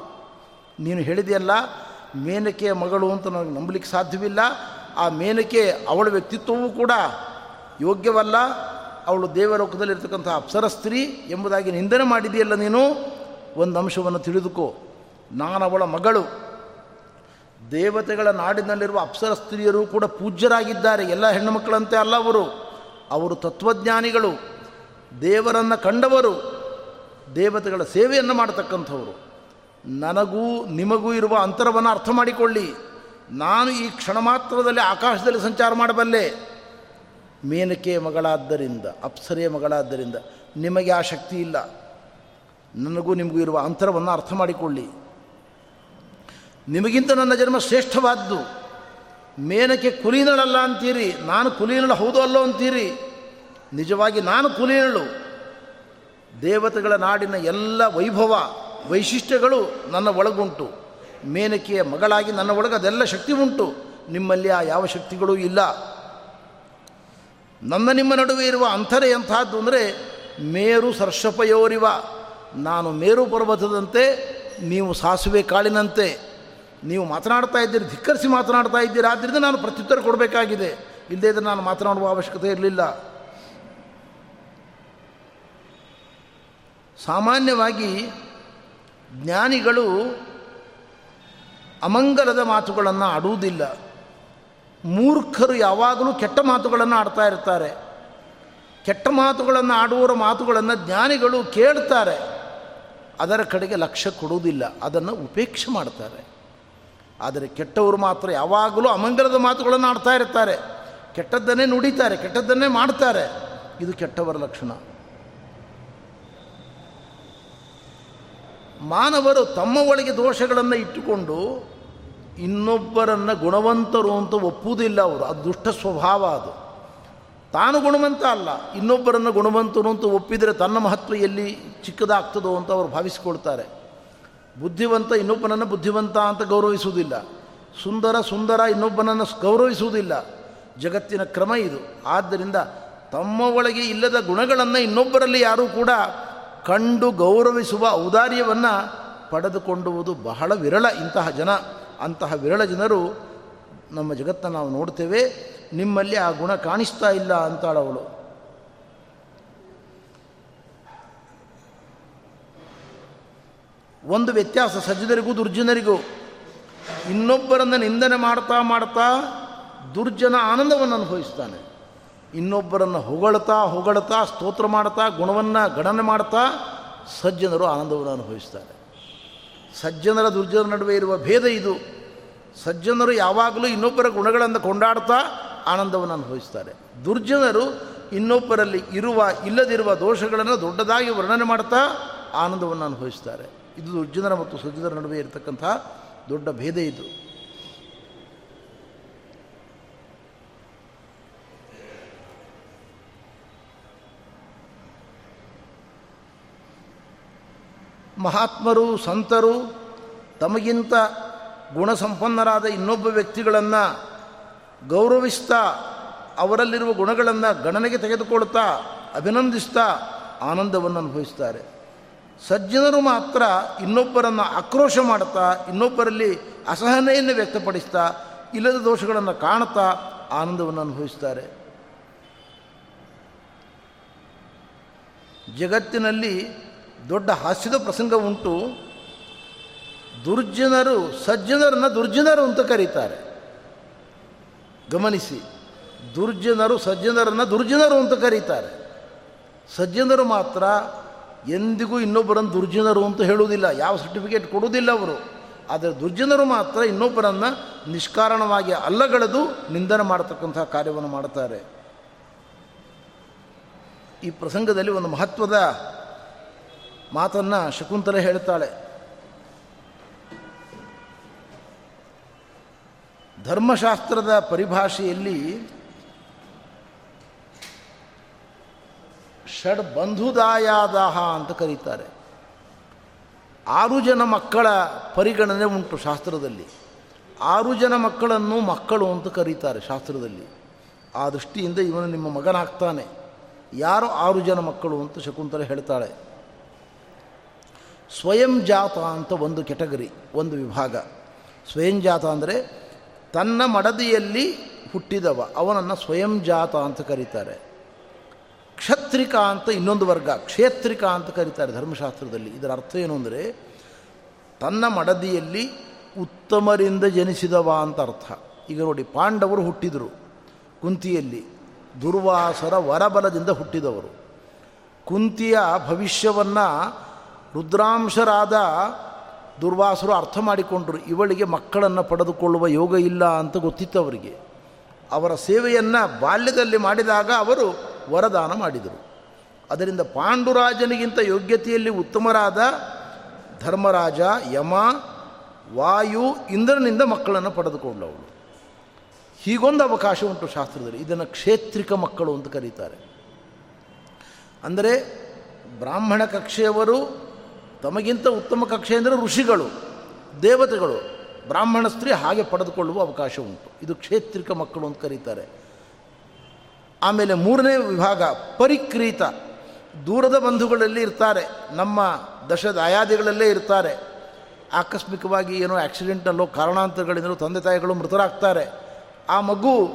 ನೀನು ಹೇಳಿದೆಯಲ್ಲ, ಮೇನಕೆಯ ಮಗಳು ಅಂತ ನನಗೆ ನಂಬಲಿಕ್ಕೆ ಸಾಧ್ಯವಿಲ್ಲ. ಆ ಮೇನಕೆ ಅವಳ ವ್ಯಕ್ತಿತ್ವವೂ ಕೂಡ ಯೋಗ್ಯವಲ್ಲ, ಅವಳು ದೇವಲೋಕದಲ್ಲಿರ್ತಕ್ಕಂಥ ಅಪ್ಸರ ಸ್ತ್ರೀ ಎಂಬುದಾಗಿ ನಿಂದನೆ ಮಾಡಿದೆಯಲ್ಲ ನೀನು? ಒಂದು ಅಂಶವನ್ನು ತಿಳಿದುಕೋ. ನಾನು ಅವಳ ಮಗಳು. ದೇವತೆಗಳ ನಾಡಿನಲ್ಲಿರುವ ಅಪ್ಸರ ಸ್ತ್ರೀಯರು ಕೂಡ ಪೂಜ್ಯರಾಗಿದ್ದಾರೆ. ಎಲ್ಲ ಹೆಣ್ಣು ಮಕ್ಕಳಂತೆ ಅಲ್ಲ ಅವರು. ಅವರು ತತ್ವಜ್ಞಾನಿಗಳು. ದೇವರನ್ನು ಕಂಡವರು. ದೇವತೆಗಳ ಸೇವೆಯನ್ನು ಮಾಡತಕ್ಕಂಥವರು. ನನಗೂ ನಿಮಗೂ ಇರುವ ಅಂತರವನ್ನು ಅರ್ಥ ಮಾಡಿಕೊಳ್ಳಿ. ನಾನು ಈ ಕ್ಷಣ ಮಾತ್ರದಲ್ಲಿ ಆಕಾಶದಲ್ಲಿ ಸಂಚಾರ ಮಾಡಬಲ್ಲೆ. ಮೇನಕೆಯ ಮಗಳಾದ್ದರಿಂದ, ಅಪ್ಸರೆಯ ಮಗಳಾದ್ದರಿಂದ ನಿಮಗೆ ಆ ಶಕ್ತಿ ಇಲ್ಲ. ನನಗೂ ನಿಮಗೂ ಇರುವ ಅಂತರವನ್ನು ಅರ್ಥ ಮಾಡಿಕೊಳ್ಳಿ. ನಿಮಗಿಂತ ನನ್ನ ಜನ್ಮ ಶ್ರೇಷ್ಠವಾದ್ದು. ಮೇನಕೆ ಕುಲೀನಳಲ್ಲ ಅಂತೀರಿ, ನಾನು ಕುಲೀನಳು ಹೌದು ಅಲ್ಲೋ ಅಂತೀರಿ. ನಿಜವಾಗಿ ನಾನು ಕುಲೀನಳು. ದೇವತೆಗಳ ನಾಡಿನ ಎಲ್ಲ ವೈಭವ, ವೈಶಿಷ್ಟ್ಯಗಳು ನನ್ನ ಒಳಗುಂಟು. ಮೇನಕೆಯ ಮಗಳಾಗಿ ನನ್ನ ಒಳಗೆ ಅದೆಲ್ಲ ಶಕ್ತಿ ಉಂಟು. ನಿಮ್ಮಲ್ಲಿ ಆ ಯಾವ ಶಕ್ತಿಗಳೂ ಇಲ್ಲ. ನನ್ನ ನಿಮ್ಮ ನಡುವೆ ಇರುವ ಅಂತರ ಎಂಥದ್ದು ಅಂದರೆ ಮೇರು ಸರ್ಷಪಯೋರಿವ. ನಾನು ಮೇರು ಪರ್ವತದಂತೆ, ನೀವು ಸಾಸುವೆ ಕಾಳಿನಂತೆ. ನೀವು ಮಾತನಾಡ್ತಾ ಇದ್ದೀರಿ, ಧಿಕ್ಕರಿಸಿ ಮಾತನಾಡ್ತಾ ಇದ್ದೀರಿ ಆದ್ದರಿಂದ ನಾನು ಪ್ರತ್ಯುತ್ತರ ಕೊಡಬೇಕಾಗಿದೆ. ಇಲ್ಲದೇ ಇದ್ದರೆ ನಾನು ಮಾತನಾಡುವ ಅವಶ್ಯಕತೆ ಇರಲಿಲ್ಲ. ಸಾಮಾನ್ಯವಾಗಿ ಜ್ಞಾನಿಗಳು ಅಮಂಗಲದ ಮಾತುಗಳನ್ನು ಆಡುವುದಿಲ್ಲ. ಮೂರ್ಖರು ಯಾವಾಗಲೂ ಕೆಟ್ಟ ಮಾತುಗಳನ್ನು ಆಡ್ತಾ ಇರ್ತಾರೆ. ಕೆಟ್ಟ ಮಾತುಗಳನ್ನು ಆಡುವವರ ಮಾತುಗಳನ್ನು ಜ್ಞಾನಿಗಳು ಕೇಳ್ತಾರೆ. ಅದರ ಕಡೆಗೆ ಲಕ್ಷ್ಯ ಕೊಡುವುದಿಲ್ಲ, ಅದನ್ನು ಉಪೇಕ್ಷೆ ಮಾಡ್ತಾರೆ. ಆದರೆ ಕೆಟ್ಟವರು ಮಾತ್ರ ಯಾವಾಗಲೂ ಅಮಂಗಲದ ಮಾತುಗಳನ್ನು ಆಡ್ತಾ ಇರ್ತಾರೆ. ಕೆಟ್ಟದ್ದನ್ನೇ ನುಡಿತಾರೆ, ಕೆಟ್ಟದ್ದನ್ನೇ ಮಾಡ್ತಾರೆ. ಇದು ಕೆಟ್ಟವರ ಲಕ್ಷಣ. ಮಾನವರು ತಮ್ಮ ಒಳಗೆ ದೋಷಗಳನ್ನು ಇಟ್ಟುಕೊಂಡು ಇನ್ನೊಬ್ಬರನ್ನು ಗುಣವಂತರು ಅಂತ ಒಪ್ಪುವುದಿಲ್ಲ ಅವರು. ಅದು ದುಷ್ಟ ಸ್ವಭಾವ ಅದು. ತಾನು ಗುಣವಂತ ಅಲ್ಲ. ಇನ್ನೊಬ್ಬರನ್ನು ಗುಣವಂತರು ಅಂತ ಒಪ್ಪಿದರೆ ತನ್ನ ಮಹತ್ವ ಎಲ್ಲಿ ಚಿಕ್ಕದಾಗ್ತದೋ ಅಂತ ಅವರು ಭಾವಿಸಿಕೊಳ್ತಾರೆ. ಬುದ್ಧಿವಂತ ಇನ್ನೊಬ್ಬನನ್ನು ಬುದ್ಧಿವಂತ ಅಂತ ಗೌರವಿಸುವುದಿಲ್ಲ. ಸುಂದರ ಸುಂದರ ಇನ್ನೊಬ್ಬನನ್ನು ಗೌರವಿಸುವುದಿಲ್ಲ. ಜಗತ್ತಿನ ಕ್ರಮ ಇದು. ಆದ್ದರಿಂದ ತಮ್ಮ ಒಳಗೆ ಇಲ್ಲದ ಗುಣಗಳನ್ನು ಇನ್ನೊಬ್ಬರಲ್ಲಿ ಯಾರೂ ಕೂಡ ಕಂಡು ಗೌರವಿಸುವ ಔದಾರ್ಯವನ್ನು ಪಡೆದುಕೊಂಡುವುದು ಬಹಳ ವಿರಳ ಇಂತಹ ಜನ. ಅಂತಹ ವಿರಳ ಜನರು ನಮ್ಮ ಜಗತ್ತನ್ನು ನಾವು ನೋಡ್ತೇವೆ. ನಿಮ್ಮಲ್ಲಿ ಆ ಗುಣ ಕಾಣಿಸ್ತಾ ಇಲ್ಲ ಅಂತಾಳವಳು. ಒಂದು ವ್ಯತ್ಯಾಸ ಸಜ್ಜನರಿಗೂ ದುರ್ಜನರಿಗೂ. ಇನ್ನೊಬ್ಬರನ್ನು ನಿಂದನೆ ಮಾಡ್ತಾ ಮಾಡ್ತಾ ದುರ್ಜನ ಆನಂದವನ್ನು ಅನುಭವಿಸ್ತಾನೆ. ಇನ್ನೊಬ್ಬರನ್ನು ಹೊಗಳ್ತಾ ಹೊಗಳ್ತಾ ಸ್ತೋತ್ರ ಮಾಡ್ತಾ, ಗುಣವನ್ನು ಗಣನೆ ಮಾಡ್ತಾ ಸಜ್ಜನರು ಆನಂದವನ್ನು ಅನುಭವಿಸ್ತಾರೆ. ಸಜ್ಜನರ ದುರ್ಜನರ ನಡುವೆ ಇರುವ ಭೇದ ಇದು. ಸಜ್ಜನರು ಯಾವಾಗಲೂ ಇನ್ನೊಬ್ಬರ ಗುಣಗಳನ್ನು ಕೊಂಡಾಡ್ತಾ ಆನಂದವನ್ನು ಅನುಭವಿಸ್ತಾರೆ ದುರ್ಜನರು ಇನ್ನೊಬ್ಬರಲ್ಲಿ ಇರುವ ಇಲ್ಲದಿರುವ ದೋಷಗಳನ್ನು ದೊಡ್ಡದಾಗಿ ವರ್ಣನೆ ಮಾಡ್ತಾ ಆನಂದವನ್ನು ಅನುಭವಿಸ್ತಾರೆ ಇದು ದುರ್ಜನರ ಮತ್ತು ಸಜ್ಜನರ ನಡುವೆ ಇರತಕ್ಕಂಥ ದೊಡ್ಡ ಭೇದ ಇದು. ಮಹಾತ್ಮರು, ಸಂತರು, ತಮಗಿಂತ ಗುಣಸಂಪನ್ನರಾದ ಇನ್ನೊಬ್ಬ ವ್ಯಕ್ತಿಗಳನ್ನು ಗೌರವಿಸ್ತಾ ಅವರಲ್ಲಿರುವ ಗುಣಗಳನ್ನು ಗಣನೆಗೆ ತೆಗೆದುಕೊಳ್ತಾ ಅಭಿನಂದಿಸ್ತಾ ಆನಂದವನ್ನು ಅನುಭವಿಸ್ತಾರೆ. ಸಜ್ಜನರು ಮಾತ್ರ ಇನ್ನೊಬ್ಬರನ್ನು ಆಕ್ರೋಶ ಮಾಡ್ತಾ, ಇನ್ನೊಬ್ಬರಲ್ಲಿ ಅಸಹನೆಯನ್ನು ವ್ಯಕ್ತಪಡಿಸ್ತಾ, ಇಲ್ಲದ ದೋಷಗಳನ್ನು ಕಾಣ್ತಾ ಆನಂದವನ್ನು ಅನುಭವಿಸ್ತಾರೆ. ಜಗತ್ತಿನಲ್ಲಿ ದೊಡ್ಡ ಹಾಸ್ಯದ ಪ್ರಸಂಗ ಉಂಟು. ದುರ್ಜನರು, ಸಜ್ಜನರನ್ನು ದುರ್ಜನರು ಅಂತ ಕರೀತಾರೆ. ಗಮನಿಸಿ, ದುರ್ಜನರು, ಸಜ್ಜನರನ್ನು ದುರ್ಜನರು ಅಂತ ಕರೀತಾರೆ. ಸಜ್ಜನರು ಮಾತ್ರ ಎಂದಿಗೂ ಇನ್ನೊಬ್ಬರನ್ನು ದುರ್ಜನರು ಅಂತ ಹೇಳುವುದಿಲ್ಲ. ಯಾವ ಸರ್ಟಿಫಿಕೇಟ್ ಕೊಡುವುದಿಲ್ಲ ಅವರು. ಆದರೆ ದುರ್ಜನರು ಮಾತ್ರ ಇನ್ನೊಬ್ಬರನ್ನು ನಿಷ್ಕಾರಣವಾಗಿ ಅಲ್ಲಗಳೆದು ನಿಂದನೆ ಮಾಡತಕ್ಕಂತಹ ಕಾರ್ಯವನ್ನು ಮಾಡುತ್ತಾರೆ ಈ ಪ್ರಸಂಗದಲ್ಲಿ ಒಂದು ಮಹತ್ವದ ಮಾತನ್ನು ಶಕುಂತಲೆ ಹೇಳ್ತಾಳೆ ಧರ್ಮಶಾಸ್ತ್ರದ ಪರಿಭಾಷೆಯಲ್ಲಿ ಷಡ್ ಬಂಧುದಾಯಾದಾಹ ಅಂತ ಕರೀತಾರೆ. ಆರು ಜನ ಮಕ್ಕಳ ಪರಿಗಣನೆ ಉಂಟು ಶಾಸ್ತ್ರದಲ್ಲಿ. ಆರು ಜನ ಮಕ್ಕಳನ್ನು ಮಕ್ಕಳು ಅಂತ ಕರೀತಾರೆ ಶಾಸ್ತ್ರದಲ್ಲಿ. ಆ ದೃಷ್ಟಿಯಿಂದ ಇವನು ನಿಮ್ಮ ಮಗನಾಗ್ತಾನೆ. ಯಾರು ಆರು ಜನ ಮಕ್ಕಳು ಅಂತ ಶಕುಂತಲೆ ಹೇಳ್ತಾಳೆ. ಸ್ವಯಂ ಜಾತ ಅಂತ ಒಂದು ಕೆಟಗರಿ ಒಂದು ವಿಭಾಗ. ಸ್ವಯಂ ಜಾತ ಅಂದರೆ ತನ್ನ ಮಡದಿಯಲ್ಲಿ ಹುಟ್ಟಿದವ, ಅವನನ್ನು ಸ್ವಯಂ ಜಾತ ಅಂತ ಕರೀತಾರೆ. ಕ್ಷತ್ರಿಕ ಅಂತ ಇನ್ನೊಂದು ವರ್ಗ, ಕ್ಷೇತ್ರಿಕ ಅಂತ ಕರೀತಾರೆ ಧರ್ಮಶಾಸ್ತ್ರದಲ್ಲಿ. ಇದರ ಅರ್ಥ ಏನು ಅಂದರೆ, ತನ್ನ ಮಡದಿಯಲ್ಲಿ ಉತ್ತಮರಿಂದ ಜನಿಸಿದವ ಅಂತ ಅರ್ಥ. ಈಗ ನೋಡಿ, ಪಾಂಡವರು ಹುಟ್ಟಿದರು, ಕುಂತಿಯಲ್ಲಿ, ದುರ್ವಾಸರ ವರಬಲದಿಂದ ಹುಟ್ಟಿದವರು. ಕುಂತಿಯ ಭವಿಷ್ಯವನ್ನು ರುದ್ರಾಂಶರಾದ ದುರ್ವಾಸರು ಅರ್ಥ ಮಾಡಿಕೊಂಡರು, ಇವಳಿಗೆ ಮಕ್ಕಳನ್ನು ಪಡೆದುಕೊಳ್ಳುವ ಯೋಗ ಇಲ್ಲ ಅಂತ ಗೊತ್ತಿತ್ತು ಅವರಿಗೆ. ಅವರ ಸೇವೆಯನ್ನು ಬಾಲ್ಯದಲ್ಲಿ ಮಾಡಿದಾಗ ಅವರು ವರದಾನ ಮಾಡಿದರು. ಅದರಿಂದ ಪಾಂಡುರಾಜನಿಗಿಂತ ಯೋಗ್ಯತೆಯಲ್ಲಿ ಉತ್ತಮರಾದ ಧರ್ಮರಾಜ, ಯಮ, ವಾಯು, ಇಂದ್ರನಿಂದ ಮಕ್ಕಳನ್ನು ಪಡೆದುಕೊಂಡವಳು ಹೀಗೊಂದು ಅವಕಾಶ ಉಂಟು ಶಾಸ್ತ್ರದಲ್ಲಿ. ಇದನ್ನು ಕ್ಷೇತ್ರಿಕ ಮಕ್ಕಳು ಅಂತ ಕರೀತಾರೆ. ಅಂದರೆ ಬ್ರಾಹ್ಮಣ ಕಕ್ಷೆಯವರು ತಮಗಿಂತ ಉತ್ತಮ ಕಕ್ಷೆ ಅಂದರೆ ಋಷಿಗಳು, ದೇವತೆಗಳು. ಬ್ರಾಹ್ಮಣ ಸ್ತ್ರೀ ಹಾಗೆ ಪಡೆದುಕೊಳ್ಳುವ ಅವಕಾಶ ಉಂಟು. ಇದು ಕ್ಷೇತ್ರಿಕ ಮಕ್ಕಳು ಅಂತ ಕರೀತಾರೆ. ಆಮೇಲೆ ಮೂರನೇ ವಿಭಾಗ, ಪರಿಕ್ರೀತ. ದೂರದ ಬಂಧುಗಳಲ್ಲಿ ಇರ್ತಾರೆ. ನಮ್ಮ ದಶದ ಆಯಾದಿಗಳಲ್ಲೇ ಇರ್ತಾರೆ. ಆಕಸ್ಮಿಕವಾಗಿ ಏನೋ ಆಕ್ಸಿಡೆಂಟಲ್ಲೋ ಕಾರಣಾಂತರಗಳಿಂದಲೂ ತಂದೆ ತಾಯಿಗಳು ಮೃತರಾಗ್ತಾರೆ. ಆ ಮಗು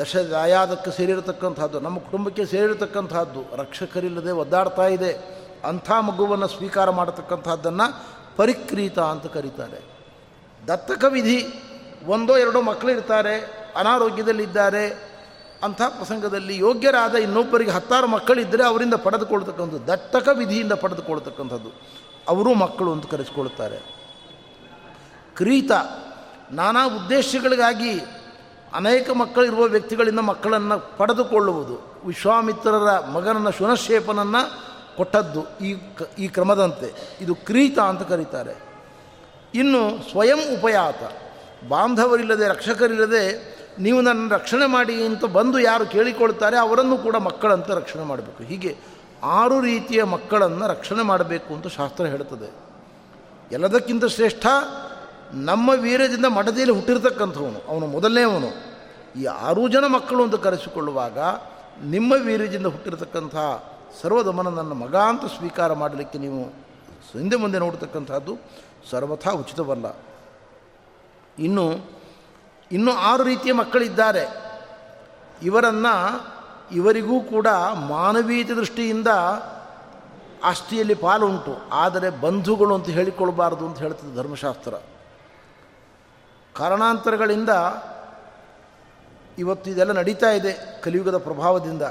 ದಶದ ಆಯಾದಕ್ಕೆ ಸೇರಿರತಕ್ಕಂಥದ್ದು ನಮ್ಮ ಕುಟುಂಬಕ್ಕೆ ಸೇರಿರತಕ್ಕಂಥದ್ದು ರಕ್ಷಕರಿಲ್ಲದೆ ಒದ್ದಾಡ್ತಾ ಇದೆ. ಅಂಥ ಮಗುವನ್ನು ಸ್ವೀಕಾರ ಮಾಡತಕ್ಕಂಥದ್ದನ್ನು ಪರಿಕ್ರೀತ ಅಂತ ಕರೀತಾರೆ. ದತ್ತಕ ವಿಧಿ ಒಂದೋ ಎರಡೋ ಮಕ್ಕಳು ಇರ್ತಾರೆ ಅನಾರೋಗ್ಯದಲ್ಲಿದ್ದಾರೆ, ಅಂಥ ಪ್ರಸಂಗದಲ್ಲಿ ಯೋಗ್ಯರಾದ ಇನ್ನೊಬ್ಬರಿಗೆ ಹತ್ತಾರು ಮಕ್ಕಳಿದ್ದರೆ ಅವರಿಂದ ಪಡೆದುಕೊಳ್ತಕ್ಕಂಥದ್ದು ದತ್ತಕ ವಿಧಿಯಿಂದ ಪಡೆದುಕೊಳ್ತಕ್ಕಂಥದ್ದು ಅವರೂ ಮಕ್ಕಳು ಅಂತ ಕರೆಸಿಕೊಳ್ಳುತ್ತಾರೆ. ಕ್ರೀತ, ನಾನಾ ಉದ್ದೇಶಗಳಿಗಾಗಿ ಅನೇಕ ಮಕ್ಕಳಿರುವ ವ್ಯಕ್ತಿಗಳಿಂದ ಮಕ್ಕಳನ್ನು ಪಡೆದುಕೊಳ್ಳುವುದು, ವಿಶ್ವಾಮಿತ್ರರ ಮಗನನ್ನು ಶುನಶೇಪನನ್ನು ಕೊಟ್ಟದ್ದು ಈ ಈ ಕ್ರಮದಂತೆ. ಇದು ಕ್ರೀತ ಅಂತ ಕರೀತಾರೆ. ಇನ್ನು ಸ್ವಯಂ ಉಪಯಾತ. ಬಾಂಧವರಿಲ್ಲದೆ, ರಕ್ಷಕರಿಲ್ಲದೆ ನೀವು ನನ್ನ ರಕ್ಷಣೆ ಮಾಡಿ ಅಂತ ಬಂದು ಯಾರು ಕೇಳಿಕೊಳ್ತಾರೆ, ಅವರನ್ನು ಕೂಡ ಮಕ್ಕಳಂತ ರಕ್ಷಣೆ ಮಾಡಬೇಕು. ಹೀಗೆ ಆರು ರೀತಿಯ ಮಕ್ಕಳನ್ನು ರಕ್ಷಣೆ ಮಾಡಬೇಕು ಅಂತ ಶಾಸ್ತ್ರ ಹೇಳುತ್ತದೆ ಎಲ್ಲದಕ್ಕಿಂತ ಶ್ರೇಷ್ಠ ನಮ್ಮ ವೀರ್ಯದಿಂದ ಮಠದಲ್ಲಿ ಹುಟ್ಟಿರ್ತಕ್ಕಂಥವನು, ಅವನು ಮೊದಲನೇವನು ಈ ಆರು ಜನ ಮಕ್ಕಳು ಅಂತ ಕರೆಸಿಕೊಳ್ಳುವಾಗ ನಿಮ್ಮ ವೀರ್ಯದಿಂದ ಹುಟ್ಟಿರತಕ್ಕಂಥ ಸರ್ವದಮನ ನನ್ನ ಮಗ ಅಂತ ಸ್ವೀಕಾರ ಮಾಡಲಿಕ್ಕೆ ನೀವು ಹಿಂದೆ ಮುಂದೆ ನೋಡ್ತಕ್ಕಂಥದ್ದು ಸರ್ವಥಾ ಉಚಿತವಲ್ಲ. ಇನ್ನು ಇನ್ನು ಆರು ರೀತಿಯ ಮಕ್ಕಳಿದ್ದಾರೆ. ಇವರನ್ನು, ಇವರಿಗೂ ಕೂಡ ಮಾನವೀಯ ದೃಷ್ಟಿಯಿಂದ ಆಸ್ತಿಯಲ್ಲಿ ಪಾಲುಂಟು. ಆದರೆ ಬಂಧುಗಳು ಅಂತ ಹೇಳಿಕೊಳ್ಬಾರ್ದು ಅಂತ ಹೇಳ್ತದೆ ಧರ್ಮಶಾಸ್ತ್ರ. ಕಾರಣಾಂತರಗಳಿಂದ ಇವತ್ತು ಇದೆಲ್ಲ ನಡೀತಾ ಇದೆ ಕಲಿಯುಗದ ಪ್ರಭಾವದಿಂದ.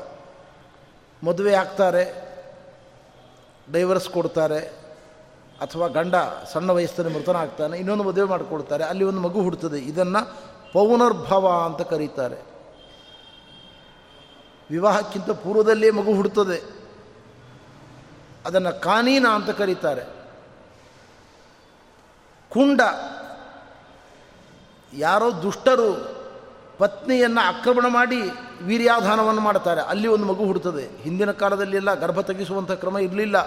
ಮದುವೆ ಆಗ್ತಾರೆ ಡೈವರ್ಸ್ ಕೊಡ್ತಾರೆ, ಅಥವಾ ಗಂಡ ಸಣ್ಣ ವಯಸ್ಸಲ್ಲಿ ಮೃತನಾಗ್ತಾನೆ ಇನ್ನೊಂದು ಮದುವೆ ಮಾಡಿಕೊಡ್ತಾರೆ, ಅಲ್ಲಿ ಒಂದು ಮಗು ಹುಡ್ತದೆ. ಇದನ್ನು ಪೌನರ್ಭವ ಅಂತ ಕರೀತಾರೆ. ವಿವಾಹಕ್ಕಿಂತ ಪೂರ್ವದಲ್ಲೇ ಮಗು ಹುಡ್ತದೆ. ಅದನ್ನು ಕಾನೀನ ಅಂತ ಕರೀತಾರೆ. ಕುಂಡ, ಯಾರೋ ದುಷ್ಟರು ಪತ್ನಿಯನ್ನು ಆಕ್ರಮಣ ಮಾಡಿ ವೀರ್ಯಾಧಾನವನ್ನು ಮಾಡ್ತಾರೆ ಅಲ್ಲಿ ಒಂದು ಮಗು ಹುಡ್ತದೆ. ಹಿಂದಿನ ಕಾಲದಲ್ಲಿ ಎಲ್ಲ ಗರ್ಭ ತೆಗೆಸುವಂಥ ಕ್ರಮ ಇರಲಿಲ್ಲ.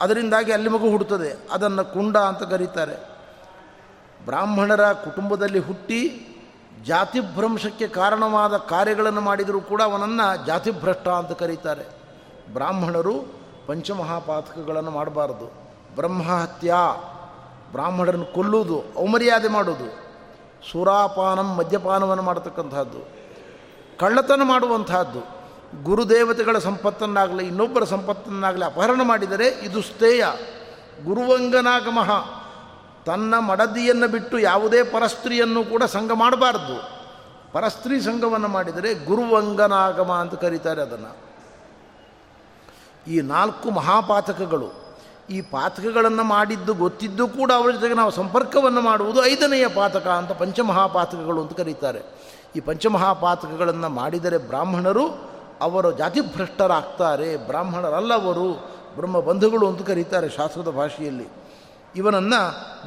ಅದರಿಂದಾಗಿ ಅಲ್ಲಿ ಮಗು ಹುಡ್ತದೆ. ಅದನ್ನು ಕುಂಡ ಅಂತ ಕರೀತಾರೆ. ಬ್ರಾಹ್ಮಣರ ಕುಟುಂಬದಲ್ಲಿ ಹುಟ್ಟಿ ಜಾತಿಭ್ರಂಶಕ್ಕೆ ಕಾರಣವಾದ ಕಾರ್ಯಗಳನ್ನು ಮಾಡಿದರೂ ಕೂಡ ಅವನನ್ನು ಜಾತಿಭ್ರಷ್ಟ ಅಂತ ಕರೀತಾರೆ. ಬ್ರಾಹ್ಮಣರು ಪಂಚಮಹಾಪಾತಕಗಳನ್ನು ಮಾಡಬಾರ್ದು. ಬ್ರಹ್ಮಹತ್ಯ, ಬ್ರಾಹ್ಮಣರನ್ನು ಕೊಲ್ಲುವುದು, ಔಮರ್ಯಾದೆ ಮಾಡುವುದು, ಸುರಾಪಾನಂ ಮದ್ಯಪಾನವನ್ನು ಮಾಡತಕ್ಕಂಥದ್ದು ಕಳ್ಳತನ ಮಾಡುವಂತಹದ್ದು. ಗುರುದೇವತೆಗಳ ಸಂಪತ್ತನ್ನಾಗಲಿ, ಇನ್ನೊಬ್ಬರ ಸಂಪತ್ತನ್ನಾಗಲಿ ಅಪಹರಣ ಮಾಡಿದರೆ ಇದು ಸ್ಥೇಯ ಗುರುವಂಗನಾಗಮಃ. ತನ್ನ ಮಡದಿಯನ್ನು ಬಿಟ್ಟು ಯಾವುದೇ ಪರಸ್ತ್ರೀಯನ್ನು ಕೂಡ ಸಂಘ ಮಾಡಬಾರ್ದು. ಪರಸ್ತ್ರೀ ಸಂಘವನ್ನು ಮಾಡಿದರೆ ಗುರುವಂಗನಾಗಮ ಅಂತ ಕರೀತಾರೆ ಅದನ್ನು. ಈ ನಾಲ್ಕು ಮಹಾಪಾತಕಗಳು, ಈ ಪಾತಕಗಳನ್ನು ಮಾಡಿದ್ದು ಗೊತ್ತಿದ್ದು ಕೂಡ ಅವರ ಜೊತೆಗೆ ನಾವು ಸಂಪರ್ಕವನ್ನು ಮಾಡುವುದು ಐದನೆಯ ಪಾತಕ ಅಂತ ಪಂಚಮಹಾಪಾತಕಗಳು ಅಂತ ಕರೀತಾರೆ. ಈ ಪಂಚಮಹಾಪಾತಕಗಳನ್ನು ಮಾಡಿದರೆ ಬ್ರಾಹ್ಮಣರು ಅವರು ಜಾತಿಭ್ರಷ್ಟರಾಗ್ತಾರೆ. ಬ್ರಾಹ್ಮಣರಲ್ಲವರು ಬ್ರಹ್ಮ ಬಂಧುಗಳು ಅಂತ ಕರೀತಾರೆ ಶಾಸ್ತ್ರದ ಭಾಷೆಯಲ್ಲಿ. ಇವನನ್ನು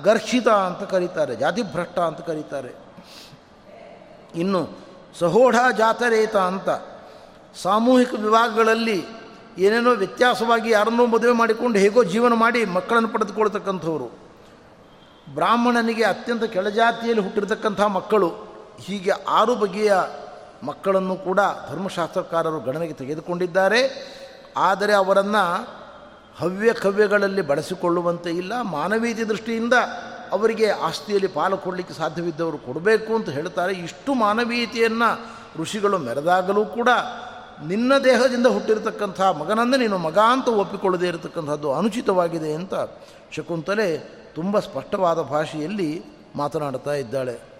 ಗರ್ಷಿತ ಅಂತ ಕರೀತಾರೆ, ಜಾತಿಭ್ರಷ್ಟ ಅಂತ ಕರೀತಾರೆ. ಇನ್ನು ಸಹೋಢ ಜಾತರೇತ ಅಂತ ಸಾಮೂಹಿಕ ವಿಭಾಗಗಳಲ್ಲಿ ಏನೇನೋ ವ್ಯತ್ಯಾಸವಾಗಿ ಯಾರನ್ನೋ ಮದುವೆ ಮಾಡಿಕೊಂಡು ಹೇಗೋ ಜೀವನ ಮಾಡಿ ಮಕ್ಕಳನ್ನು ಪಡೆದುಕೊಳ್ತಕ್ಕಂಥವ್ರು. ಬ್ರಾಹ್ಮಣನಿಗೆ ಅತ್ಯಂತ ಕೆಳಜಾತಿಯಲ್ಲಿ ಹುಟ್ಟಿರ್ತಕ್ಕಂಥ ಮಕ್ಕಳು. ಹೀಗೆ ಆರು ಬಗೆಯ ಮಕ್ಕಳನ್ನು ಕೂಡ ಧರ್ಮಶಾಸ್ತ್ರಕಾರರು ಗಣನೆಗೆ ತೆಗೆದುಕೊಂಡಿದ್ದಾರೆ. ಆದರೆ ಅವರನ್ನು ಹವ್ಯ ಕವ್ಯಗಳಲ್ಲಿ ಬಳಸಿಕೊಳ್ಳುವಂತೆ ಇಲ್ಲ. ಮಾನವೀಯತೆ ದೃಷ್ಟಿಯಿಂದ ಅವರಿಗೆ ಆಸ್ತಿಯಲ್ಲಿ ಪಾಲು ಕೊಡಲಿಕ್ಕೆ ಸಾಧ್ಯವಿದ್ದವರು ಕೊಡಬೇಕು ಅಂತ ಹೇಳ್ತಾರೆ. ಇಷ್ಟು ಮಾನವೀಯತೆಯನ್ನು ಋಷಿಗಳು ಮೆರೆದಾಗಲೂ ಕೂಡ ನಿನ್ನ ದೇಹದಿಂದ ಹುಟ್ಟಿರತಕ್ಕಂಥ ಮಗನನ್ನು ನೀನು ಮಗ ಅಂತ ಒಪ್ಪಿಕೊಳ್ಳದೇ ಇರತಕ್ಕಂಥದ್ದು ಅನುಚಿತವಾಗಿದೆ ಅಂತ ಶಕುಂತಲೆ ತುಂಬ ಸ್ಪಷ್ಟವಾದ ಭಾಷೆಯಲ್ಲಿ ಮಾತನಾಡ್ತಾ ಇದ್ದಾಳೆ.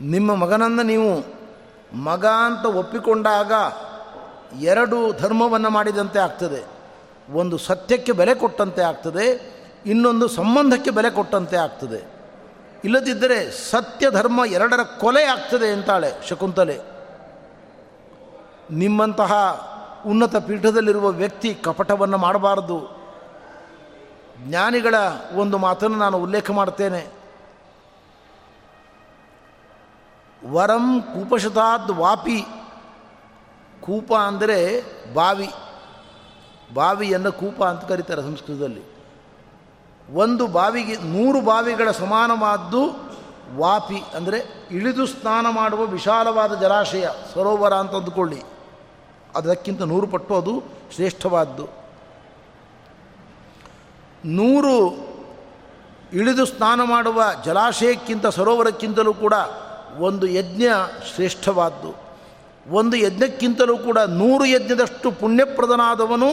ನಿಮ್ಮ ಮಗನನ್ನು ನೀವು ಮಗ ಅಂತ ಒಪ್ಪಿಕೊಂಡಾಗ ಎರಡು ಧರ್ಮವನ್ನು ಮಾಡಿದಂತೆ ಆಗ್ತದೆ. ಒಂದು ಸತ್ಯಕ್ಕೆ ಬೆಲೆ ಕೊಟ್ಟಂತೆ ಆಗ್ತದೆ, ಇನ್ನೊಂದು ಸಂಬಂಧಕ್ಕೆ ಬೆಲೆ ಕೊಟ್ಟಂತೆ ಆಗ್ತದೆ. ಇಲ್ಲದಿದ್ದರೆ ಸತ್ಯ ಧರ್ಮ ಎರಡರ ಕೊಲೆ ಆಗ್ತದೆ ಅಂತಾಳೆ ಶಕುಂತಲೆ. ನಿಮ್ಮಂತಹ ಉನ್ನತ ಪೀಠದಲ್ಲಿರುವ ವ್ಯಕ್ತಿ ಕಪಟವನ್ನು ಮಾಡಬಾರದು. ಜ್ಞಾನಿಗಳ ಒಂದು ಮಾತನ್ನು ನಾನು ಉಲ್ಲೇಖ ಮಾಡ್ತೇನೆ. ವರಂ ಕೂಪಶತಾದ್ ವಾಪಿ. ಕೂಪ ಅಂದರೆ ಬಾವಿ. ಬಾವಿಯನ್ನು ಕೂಪ ಅಂತ ಕರೀತಾರೆ ಸಂಸ್ಕೃತದಲ್ಲಿ. ಒಂದು ಬಾವಿಗೆ ನೂರು ಬಾವಿಗಳ ಸಮಾನವಾದ್ದು ವಾಪಿ ಅಂದರೆ ಇಳಿದು ಸ್ನಾನ ಮಾಡುವ ವಿಶಾಲವಾದ ಜಲಾಶಯ, ಸರೋವರ ಅಂತ ಅಂದುಕೊಳ್ಳಿ. ಅದಕ್ಕಿಂತ ನೂರು ಪಟ್ಟು ಅದು ಶ್ರೇಷ್ಠವಾದ್ದು. ನೂರು ಇಳಿದು ಸ್ನಾನ ಮಾಡುವ ಜಲಾಶಯಕ್ಕಿಂತ ಸರೋವರಕ್ಕಿಂತಲೂ ಕೂಡ ಒಂದು ಯಜ್ಞ ಶ್ರೇಷ್ಠವಾದ್ದು. ಒಂದು ಯಜ್ಞಕ್ಕಿಂತಲೂ ಕೂಡ ನೂರು ಯಜ್ಞದಷ್ಟು ಪುಣ್ಯಪ್ರದನಾದವನು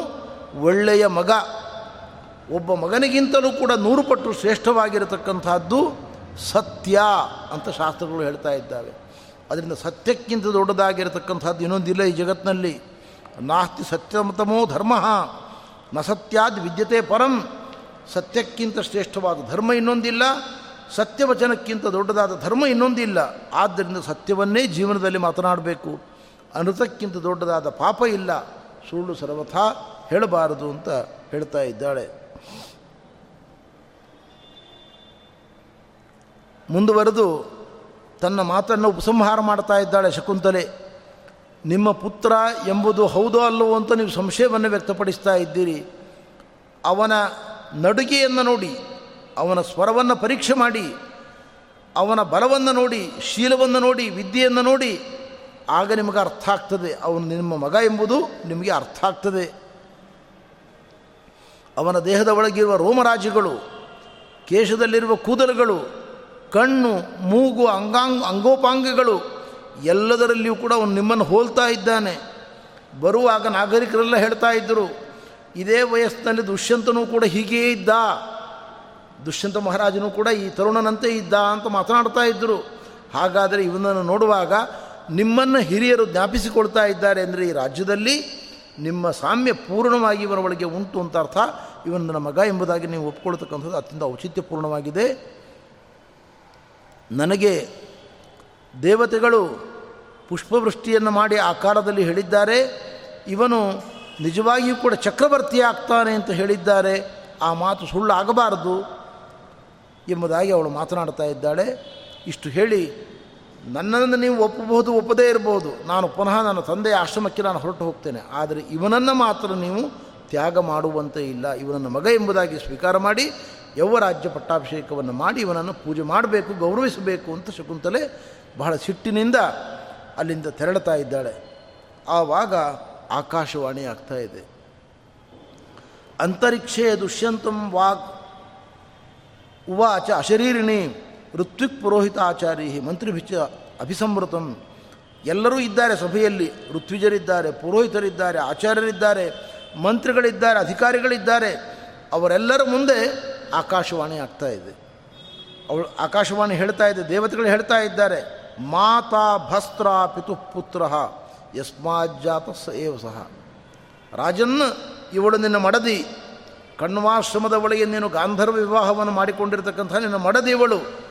ಒಳ್ಳೆಯ ಮಗ. ಒಬ್ಬ ಮಗನಿಗಿಂತಲೂ ಕೂಡ ನೂರು ಪಟ್ಟು ಶ್ರೇಷ್ಠವಾಗಿರತಕ್ಕಂಥದ್ದು ಸತ್ಯ ಅಂತ ಶಾಸ್ತ್ರಗಳು ಹೇಳ್ತಾ ಇದ್ದಾವೆ. ಅದರಿಂದ ಸತ್ಯಕ್ಕಿಂತ ದೊಡ್ಡದಾಗಿರತಕ್ಕಂಥದ್ದು ಇನ್ನೊಂದಿಲ್ಲ ಈ ಜಗತ್ತಿನಲ್ಲಿ. ನಾಸ್ತಿ ಸತ್ಯಮತಮೋ ಧರ್ಮ, ನ ಸತ್ಯಾದ್ ವಿದ್ಯತೆ ಪರಂ, ಸತ್ಯಕ್ಕಿಂತ ಶ್ರೇಷ್ಠವಾದ ಧರ್ಮ ಇನ್ನೊಂದಿಲ್ಲ ಸತ್ಯವಚನಕ್ಕಿಂತ ದೊಡ್ಡದಾದ ಧರ್ಮ ಇನ್ನೊಂದಿಲ್ಲ. ಆದ್ದರಿಂದ ಸತ್ಯವನ್ನೇ ಜೀವನದಲ್ಲಿ ಮಾತನಾಡಬೇಕು. ಅನೃತಕ್ಕಿಂತ ದೊಡ್ಡದಾದ ಪಾಪ ಇಲ್ಲ. ಸುಳ್ಳು ಸರ್ವಥಾ ಹೇಳಬಾರದು ಅಂತ ಹೇಳ್ತಾ ಇದ್ದಾಳೆ. ಮುಂದುವರೆದು ತನ್ನ ಮಾತನ್ನು ಉಪಸಂಹಾರ ಮಾಡ್ತಾ ಇದ್ದಾಳೆ ಶಕುಂತಲೆ. ನಿಮ್ಮ ಪುತ್ರ ಎಂಬುದು ಹೌದೋ ಅಲ್ಲವೋ ಅಂತ ನೀವು ಸಂಶಯವನ್ನು ವ್ಯಕ್ತಪಡಿಸ್ತಾ ಇದ್ದೀರಿ. ಅವನ ನಡುಗೆಯನ್ನು ನೋಡಿ ಅವನ ಸ್ವರವನ್ನು ಪರೀಕ್ಷೆ ಮಾಡಿ, ಅವನ ಬಲವನ್ನು ನೋಡಿ, ಶೀಲವನ್ನು ನೋಡಿ, ವಿದ್ಯೆಯನ್ನು ನೋಡಿ, ಆಗ ನಿಮಗೆ ಅರ್ಥ ಆಗ್ತದೆ. ಅವನು ನಿಮ್ಮ ಮಗ ಎಂಬುದು ನಿಮಗೆ ಅರ್ಥ ಆಗ್ತದೆ. ಅವನ ದೇಹದ ಒಳಗಿರುವ ರೋಮರಾಜಿಗಳು, ಕೇಶದಲ್ಲಿರುವ ಕೂದಲುಗಳು, ಕಣ್ಣು, ಮೂಗು, ಅಂಗಾಂಗ, ಅಂಗೋಪಾಂಗಗಳು, ಎಲ್ಲದರಲ್ಲಿಯೂ ಕೂಡ ಅವನು ನಿಮ್ಮನ್ನು ಹೋಲ್ತಾ ಇದ್ದಾನೆ. ಬರುವಾಗ ನಾಗರಿಕರೆಲ್ಲ ಹೇಳ್ತಾ ಇದ್ದರು, ಇದೇ ವಯಸ್ಸಿನಲ್ಲಿ ದುಷ್ಯಂತನೂ ಕೂಡ ಹೀಗೇ ಇದ್ದ. ದುಷ್ಯಂತ ಮಹಾರಾಜನು ಕೂಡ ಈ ತರುಣನಂತೆ ಇದ್ದ ಅಂತ ಮಾತನಾಡ್ತಾ ಇದ್ದರು. ಹಾಗಾದರೆ ಇವನನ್ನು ನೋಡುವಾಗ ನಿಮ್ಮನ್ನು ಹಿರಿಯರು ಜ್ಞಾಪಿಸಿಕೊಳ್ತಾ ಇದ್ದಾರೆ ಅಂದರೆ ಈ ರಾಜ್ಯದಲ್ಲಿ ನಿಮ್ಮ ಸಾಮ್ಯ ಪೂರ್ಣವಾಗಿ ಇವನ ಒಳಗೆ ಉಂಟು ಅಂತ ಅರ್ಥ. ಇವನು ನನ್ನ ಮಗ ಎಂಬುದಾಗಿ ನೀವು ಒಪ್ಕೊಳ್ತಕ್ಕಂಥದ್ದು ಅತ್ಯಂತ ಔಚಿತ್ಯಪೂರ್ಣವಾಗಿದೆ. ನನಗೆ ದೇವತೆಗಳು ಪುಷ್ಪವೃಷ್ಟಿಯನ್ನು ಮಾಡಿ ಆ ಕಾಲದಲ್ಲಿ ಹೇಳಿದ್ದಾರೆ. ಇವನು ನಿಜವಾಗಿಯೂ ಕೂಡ ಚಕ್ರವರ್ತಿ ಆಗ್ತಾನೆ ಅಂತ ಹೇಳಿದ್ದಾರೆ. ಆ ಮಾತು ಸುಳ್ಳು ಆಗಬಾರದು ಎಂಬುದಾಗಿ ಅವಳು ಮಾತನಾಡ್ತಾ ಇದ್ದಾಳೆ. ಇಷ್ಟು ಹೇಳಿ, ನನ್ನನ್ನು ನೀವು ಒಪ್ಪಬಹುದು, ಒಪ್ಪದೇ ಇರಬಹುದು. ನಾನು ಪುನಃ ನನ್ನ ತಂದೆಯ ಆಶ್ರಮಕ್ಕೆ ನಾನು ಹೊರಟು ಹೋಗ್ತೇನೆ. ಆದರೆ ಇವನನ್ನು ಮಾತ್ರ ನೀವು ತ್ಯಾಗ ಮಾಡುವಂತೆ ಇಲ್ಲ. ಇವನನ್ನು ಮಗ ಎಂಬುದಾಗಿ ಸ್ವೀಕಾರ ಮಾಡಿ ರಾಜ್ಯ ಪಟ್ಟಾಭಿಷೇಕವನ್ನು ಮಾಡಿ, ಇವನನ್ನು ಪೂಜೆ ಮಾಡಬೇಕು, ಗೌರವಿಸಬೇಕು ಅಂತ ಶಕುಂತಲೆ ಬಹಳ ಸಿಟ್ಟಿನಿಂದ ಅಲ್ಲಿಂದ ತೆರಳುತ್ತಾ ಇದ್ದಾಳೆ. ಆವಾಗ ಆಕಾಶವಾಣಿ ಆಗ್ತಾ ಇದೆ. ಅಂತರಿಕ್ಷೇ ದುಷ್ಯಂತಂ ವಾಗ್ ಉವಾಚ ಅಶರೀರಿಣಿ ಋತ್ವಿಕ್ ಪುರೋಹಿತ ಆಚಾರಿ ಮಂತ್ರಿಭಿಚ ಅಭಿಸಂವೃತಂ ಎಲ್ಲರೂ ಇದ್ದಾರೆ ಸಭೆಯಲ್ಲಿ, ಋತ್ವಿಜರಿದ್ದಾರೆ, ಪುರೋಹಿತರಿದ್ದಾರೆ, ಆಚಾರ್ಯರಿದ್ದಾರೆ, ಮಂತ್ರಿಗಳಿದ್ದಾರೆ, ಅಧಿಕಾರಿಗಳಿದ್ದಾರೆ. ಅವರೆಲ್ಲರ ಮುಂದೆ ಆಕಾಶವಾಣಿ ಆಗ್ತಾ ಇದೆ. ಅವಳು ಆಕಾಶವಾಣಿ ಹೇಳ್ತಾ ಇದೆ, ದೇವತೆಗಳು ಹೇಳ್ತಾ ಇದ್ದಾರೆ, ಮಾತಾ ಭಸ್ತ್ರ ಪಿತುಪುತ್ರ ಯಸ್ಮಾಜ್ಜಾತ ಸ ಏವ ಸಹ ರಾಜನ್ನ ಇವಳು ನಿನ್ನ ಮಡದಿ ಕಣ್ವಾಶ್ರಮದ ಒಳಗೆ ನೀನು ಗಾಂಧರ್ವ ವಿವಾಹವನ್ನು ಮಾಡಿಕೊಂಡಿರ್ತಕ್ಕಂಥ ನಿನ್ನ ಮಡದಿವಳು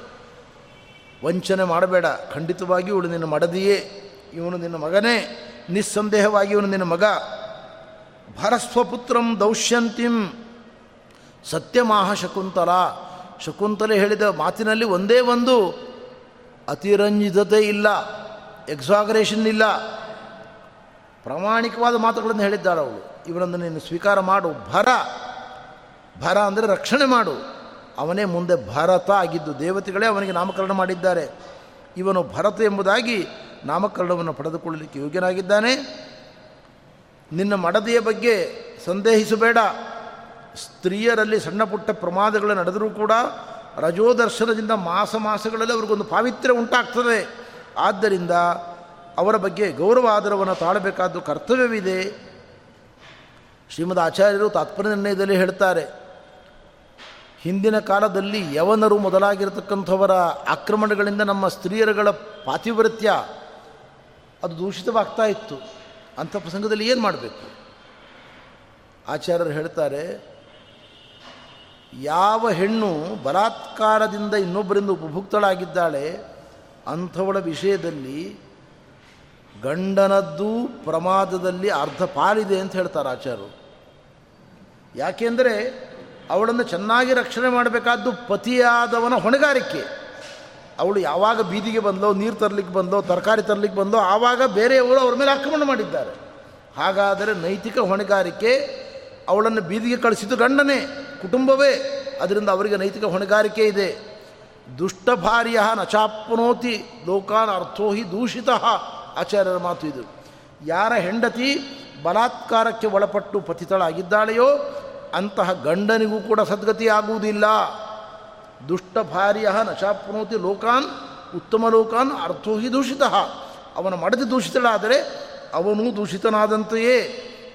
ವಂಚನೆ ಮಾಡಬೇಡ. ಖಂಡಿತವಾಗಿ ಇವಳು ನಿನ್ನ ಮಡದಿಯೇ. ಇವನು ನಿನ್ನ ಮಗನೇ. ನಿಸ್ಸಂದೇಹವಾಗಿ ಇವನು ನಿನ್ನ ಮಗ. ಭರಸ್ವಪುತ್ರಂ ದೌಶ್ಯಂತಿಂ ಸತ್ಯಮಾಹ ಶಕುಂತಲ. ಶಕುಂತಲೆ ಹೇಳಿದ ಮಾತಿನಲ್ಲಿ ಒಂದೇ ಒಂದು. ಅತಿರಂಜಿತತೆ ಇಲ್ಲ. ಎಕ್ಸಾಗರೇಷನ್ ಇಲ್ಲ. ಪ್ರಾಮಾಣಿಕವಾದ ಮಾತುಗಳನ್ನು ಹೇಳಿದ್ದಾಳೆ ಅವಳು. ಇವನನ್ನು ನೀನು ಸ್ವೀಕಾರ ಮಾಡು. ಭರ. ಭರ ಅಂದರೆ ರಕ್ಷಣೆ ಮಾಡು. ಅವನೇ ಮುಂದೆ ಭರತ ಆಗಿದ್ದು ದೇವತೆಗಳೇ ಅವನಿಗೆ ನಾಮಕರಣ ಮಾಡಿದ್ದಾರೆ. ಇವನು ಭರತ ಎಂಬುದಾಗಿ ನಾಮಕರಣವನ್ನು ಪಡೆದುಕೊಳ್ಳಲಿಕ್ಕೆ ಯೋಗ್ಯನಾಗಿದ್ದಾನೆ. ನಿನ್ನ ಮಡದಿಯ ಬಗ್ಗೆ ಸಂದೇಹಿಸಬೇಡ. ಸ್ತ್ರೀಯರಲ್ಲಿ ಸಣ್ಣ ಪುಟ್ಟ ಪ್ರಮಾದಗಳು ನಡೆದರೂ ಕೂಡ ರಜೋದರ್ಶನದಿಂದ ಮಾಸ ಮಾಸಗಳಲ್ಲಿ ಅವ್ರಿಗೊಂದು ಪಾವಿತ್ರ್ಯ ಉಂಟಾಗ್ತದೆ. ಆದ್ದರಿಂದ ಅವರ ಬಗ್ಗೆ ಗೌರವ ಆಧಾರವನ್ನು ತಾಳಬೇಕಾದ್ದು ಕರ್ತವ್ಯವಿದೆ. ಶ್ರೀಮದ್ ಆಚಾರ್ಯರು ತಾತ್ಪರ್ಯ ನಿರ್ಣಯದಲ್ಲಿ ಹೇಳ್ತಾರೆ. ಹಿಂದಿನ ಕಾಲದಲ್ಲಿ ಯವನರು ಮೊದಲಾಗಿರತಕ್ಕಂಥವರ ಆಕ್ರಮಣಗಳಿಂದ ನಮ್ಮ ಸ್ತ್ರೀಯರುಗಳ ಪಾತಿವೃತ್ಯ ಅದು ದೂಷಿತವಾಗ್ತಾ ಇತ್ತು. ಅಂಥ ಪ್ರಸಂಗದಲ್ಲಿ ಏನು ಮಾಡಬೇಕು? ಆಚಾರ್ಯರು ಹೇಳ್ತಾರೆ, ಯಾವ ಹೆಣ್ಣು ಬಲಾತ್ಕಾರದಿಂದ ಇನ್ನೊಬ್ಬರಿಂದ ಉಪಭುಕ್ತಳಾಗಿದ್ದಾಳೆ, ಅಂಥವಳ ವಿಷಯದಲ್ಲಿ ಗಂಡನದ್ದು ಪ್ರಮಾದದಲ್ಲಿ ಅರ್ಧ ಪಾಲಿದೆ ಅಂತ ಹೇಳ್ತಾರೆ ಆಚಾರ್ಯರು. ಯಾಕೆಂದರೆ ಅವಳನ್ನು ಚೆನ್ನಾಗಿ ರಕ್ಷಣೆ ಮಾಡಬೇಕಾದ್ದು ಪತಿಯಾದವನ ಹೊಣೆಗಾರಿಕೆ. ಅವಳು ಯಾವಾಗ ಬೀದಿಗೆ ಬಂದೋ ನೀರು ತರಲಿಕ್ಕೆ ಬಂದೋ ತರಕಾರಿ ತರಲಿಕ್ಕೆ ಬಂದೋ ಆವಾಗ ಬೇರೆಯವರು ಅವ್ರ ಮೇಲೆ ಆಕ್ರಮಣ ಮಾಡಿದ್ದಾರೆ. ಹಾಗಾದರೆ ನೈತಿಕ ಹೊಣೆಗಾರಿಕೆ ಅವಳನ್ನು ಬೀದಿಗೆ ಕಳಿಸಿದ್ದು ಗಂಡನೇ, ಕುಟುಂಬವೇ, ಅದರಿಂದ ಅವರಿಗೆ ನೈತಿಕ ಹೊಣೆಗಾರಿಕೆ ಇದೆ. ದುಷ್ಟ ಭಾರ್ಯ ನಚಾಪ್ನೋತಿ ಲೋಕಾನ್ ಅರ್ಥೋಹಿ ದೂಷಿತ, ಆಚಾರ್ಯರ ಮಾತು ಇದು. ಯಾರ ಹೆಂಡತಿ ಬಲಾತ್ಕಾರಕ್ಕೆ ಒಳಪಟ್ಟು ಪತಿತಳಾಗಿದ್ದಾಳೆಯೋ ಅಂತಹ ಗಂಡನಿಗೂ ಕೂಡ ಸದ್ಗತಿ ಆಗುವುದಿಲ್ಲ ದುಷ್ಟ ಭಾರ್ಯ ನಶಾಪ್ನೋತಿ ಲೋಕಾನ್, ಉತ್ತಮ ಲೋಕಾನ್ ಅರ್ಥೋ ಹಿ ದೂಷಿತ. ಅವನ ಮಡದಿ ದೂಷಿತಳಾದರೆ ಅವನು ದೂಷಿತನಾದಂತೆಯೇ.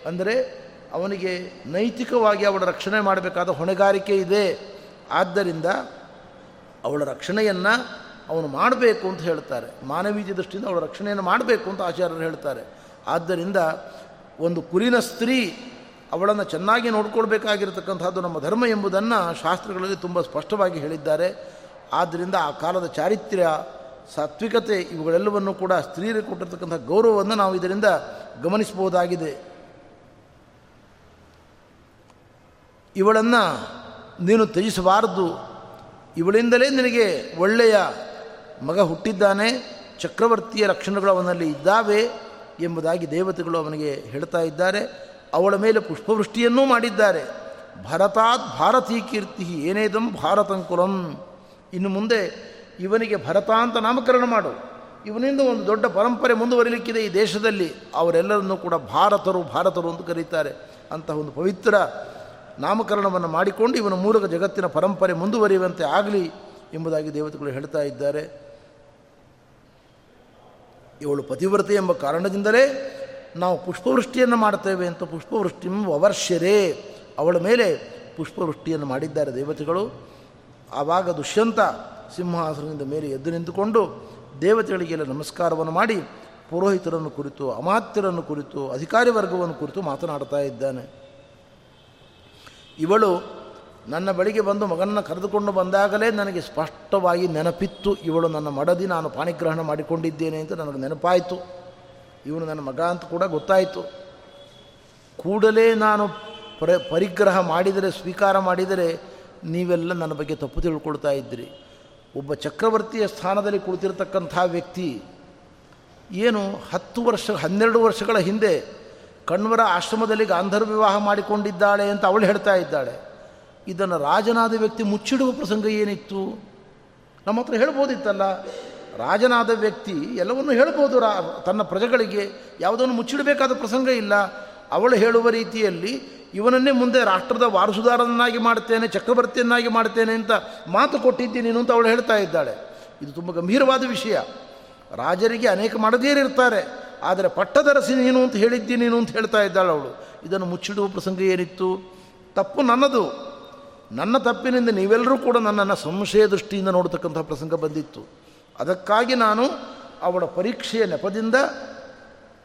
ಅಂದರೆ ಅವನಿಗೆ ನೈತಿಕವಾಗಿ ಅವಳ ರಕ್ಷಣೆ ಮಾಡಬೇಕಾದ ಹೊಣೆಗಾರಿಕೆ ಇದೆ. ಆದ್ದರಿಂದ ಅವಳ ರಕ್ಷಣೆಯನ್ನು ಅವನು ಮಾಡಬೇಕು ಅಂತ ಹೇಳ್ತಾರೆ. ಮಾನವೀಯ ದೃಷ್ಟಿಯಿಂದ ಅವಳ ರಕ್ಷಣೆಯನ್ನು ಮಾಡಬೇಕು ಅಂತ ಆಚಾರ್ಯರು ಹೇಳ್ತಾರೆ. ಆದ್ದರಿಂದ ಒಂದು ಕುರಿನ ಸ್ತ್ರೀ ಅವಳನ್ನು ಚೆನ್ನಾಗಿ ನೋಡ್ಕೊಳ್ಬೇಕಾಗಿರತಕ್ಕಂಥದ್ದು ನಮ್ಮ ಧರ್ಮ ಎಂಬುದನ್ನು ಶಾಸ್ತ್ರಗಳಲ್ಲಿ ತುಂಬ ಸ್ಪಷ್ಟವಾಗಿ ಹೇಳಿದ್ದಾರೆ. ಆದ್ದರಿಂದ ಆ ಕಾಲದ ಚಾರಿತ್ರ್ಯ, ಸಾತ್ವಿಕತೆ ಇವುಗಳೆಲ್ಲವನ್ನು ಕೂಡ ಸ್ತ್ರೀಯರಿಗೆ ಕೊಟ್ಟಿರ್ತಕ್ಕಂಥ ಗೌರವವನ್ನು ನಾವು ಇದರಿಂದ ಗಮನಿಸಬಹುದಾಗಿದೆ. ಇವಳನ್ನು ನೀನು ತ್ಯಜಿಸಬಾರದು. ಇವಳಿಂದಲೇ ನಿನಗೆ ಒಳ್ಳೆಯ ಮಗ ಹುಟ್ಟಿದ್ದಾನೆ. ಚಕ್ರವರ್ತಿಯ ಲಕ್ಷಣಗಳು ಅವನಲ್ಲಿ ಇದ್ದಾವೆ ಎಂಬುದಾಗಿ ದೇವತೆಗಳು ಅವನಿಗೆ ಹೇಳ್ತಾ ಇದ್ದಾರೆ. ಅವಳ ಮೇಲೆ ಪುಷ್ಪವೃಷ್ಟಿಯನ್ನೂ ಮಾಡಿದ್ದಾರೆ. ಭರತಾತ್ ಭಾರತೀ ಕೀರ್ತಿ ಏನೇದಂ ಭಾರತಂಕುಲಂ ಇನ್ನು ಮುಂದೆ ಇವನಿಗೆ ಭರತ ಅಂತ ನಾಮಕರಣ ಮಾಡು. ಇವನಿಂದ ಒಂದು ದೊಡ್ಡ ಪರಂಪರೆ ಮುಂದುವರಿಲಿಕ್ಕಿದೆ ಈ ದೇಶದಲ್ಲಿ. ಅವರೆಲ್ಲರನ್ನೂ ಕೂಡ ಭಾರತರು ಭಾರತರು ಅಂತ ಕರೀತಾರೆ. ಅಂತಹ ಒಂದು ಪವಿತ್ರ ನಾಮಕರಣವನ್ನು ಮಾಡಿಕೊಂಡು ಇವನ ಮೂಲಕ ಜಗತ್ತಿನ ಪರಂಪರೆ ಮುಂದುವರಿಯುವಂತೆ ಆಗಲಿ ಎಂಬುದಾಗಿ ದೇವತೆಗಳು ಹೇಳ್ತಾ ಇದ್ದಾರೆ. ಇವಳು ಪತಿವ್ರತೆ ಎಂಬ ಕಾರಣದಿಂದಲೇ ನಾವು ಪುಷ್ಪವೃಷ್ಟಿಯನ್ನು ಮಾಡ್ತೇವೆ ಅಂತ ಪುಷ್ಪವೃಷ್ಟಿ ವವರ್ಷರೇ ಅವಳ ಮೇಲೆ ಪುಷ್ಪವೃಷ್ಟಿಯನ್ನು ಮಾಡಿದ್ದಾರೆ ದೇವತೆಗಳು. ಆವಾಗ ದುಷ್ಯಂತ ಸಿಂಹಾಸನದಿಂದ ಮೇಲೆ ಎದ್ದು ನಿಂತುಕೊಂಡು ದೇವತೆಗಳಿಗೆಲ್ಲ ನಮಸ್ಕಾರವನ್ನು ಮಾಡಿ ಪುರೋಹಿತರನ್ನು ಕುರಿತು, ಅಮಾತ್ಯರನ್ನು ಕುರಿತು, ಅಧಿಕಾರಿ ವರ್ಗವನ್ನು ಕುರಿತು ಮಾತನಾಡ್ತಾ ಇದ್ದಾನೆ. ಇವಳು ನನ್ನ ಬಳಿಗೆ ಬಂದು ಮಗನನ್ನು ಕರೆದುಕೊಂಡು ಬಂದಾಗಲೇ ನನಗೆ ಸ್ಪಷ್ಟವಾಗಿ ನೆನಪಿತ್ತು. ಇವಳು ನನ್ನ ಮಡದಿ ನಾನು ಪಾಣಿಗ್ರಹಣ ಮಾಡಿಕೊಂಡಿದ್ದೇನೆ ಅಂತ ನನಗೆ ನೆನಪಾಯಿತು. ಇವನು ನನ್ನ ಮಗ ಅಂತ ಕೂಡ ಗೊತ್ತಾಯಿತು. ಕೂಡಲೇ ನಾನು ಪರ, ಪರಿಗ್ರಹ ಮಾಡಿದರೆ, ಸ್ವೀಕಾರ ಮಾಡಿದರೆ ನೀವೆಲ್ಲ ನನ್ನ ಬಗ್ಗೆ ತಪ್ಪು ತಿಳ್ಕೊಳ್ತಾ ಇದ್ದಿರಿ. ಒಬ್ಬ ಚಕ್ರವರ್ತಿಯ ಸ್ಥಾನದಲ್ಲಿ ಕುಳಿತಿರ್ತಕ್ಕಂಥ ವ್ಯಕ್ತಿ ಏನು ಹತ್ತು ವರ್ಷ, ಹನ್ನೆರಡು ವರ್ಷಗಳ ಹಿಂದೆ ಕಣ್ವರ ಆಶ್ರಮದಲ್ಲಿ ಗಾಂಧರ್ವ ವಿವಾಹ ಮಾಡಿಕೊಂಡಿದ್ದಾಳೆ ಅಂತ ಅವಳು ಹೇಳ್ತಾ ಇದ್ದಾಳೆ. ಇದನ್ನು ರಾಜನಾದ ವ್ಯಕ್ತಿ ಮುಚ್ಚಿಡುವ ಪ್ರಸಂಗ ಏನಿತ್ತು? ನಮ್ಮ ಹತ್ರ ಹೇಳ್ಬೋದಿತ್ತಲ್ಲ? ರಾಜನಾದ ವ್ಯಕ್ತಿ ಎಲ್ಲವನ್ನು ಹೇಳ್ಬೋದು ರಾ, ತನ್ನ ಪ್ರಜೆಗಳಿಗೆ, ಯಾವುದನ್ನು ಮುಚ್ಚಿಡಬೇಕಾದ ಪ್ರಸಂಗ ಇಲ್ಲ. ಅವಳು ಹೇಳುವ ರೀತಿಯಲ್ಲಿ, ಇವನನ್ನೇ ಮುಂದೆ ರಾಷ್ಟ್ರದ ವಾರಸುದಾರನನ್ನಾಗಿ ಮಾಡ್ತೇನೆ ಚಕ್ರವರ್ತಿಯನ್ನಾಗಿ ಮಾಡ್ತೇನೆ ಅಂತ ಮಾತು ಕೊಟ್ಟಿದ್ದೀನಿ ಅಂತ ಅವಳು ಹೇಳ್ತಾ ಇದ್ದಾಳೆ. ಇದು ತುಂಬ ಗಂಭೀರವಾದ ವಿಷಯ. ರಾಜರಿಗೆ ಅನೇಕ ಮಾಡದೇರಿರ್ತಾರೆ ಆದರೆ ಪಟ್ಟದರಸಿ ನೀನು ಅಂತ ಹೇಳಿದ್ದೀನಿ ನೀನು ಅಂತ ಹೇಳ್ತಾ ಇದ್ದಾಳೆ ಅವಳು. ಇದನ್ನು ಮುಚ್ಚಿಡುವ ಪ್ರಸಂಗ ಏನಿತ್ತು? ತಪ್ಪು ನನ್ನದು. ನನ್ನ ತಪ್ಪಿನಿಂದ ನೀವೆಲ್ಲರೂ ಕೂಡ ನನ್ನನ್ನು ಸಂಶಯ ದೃಷ್ಟಿಯಿಂದ ನೋಡ್ತಕ್ಕಂಥ ಪ್ರಸಂಗ ಬಂದಿತ್ತು. ಅದಕ್ಕಾಗಿ ನಾನು ಅವಳ ಪರೀಕ್ಷೆಯ ನೆಪದಿಂದ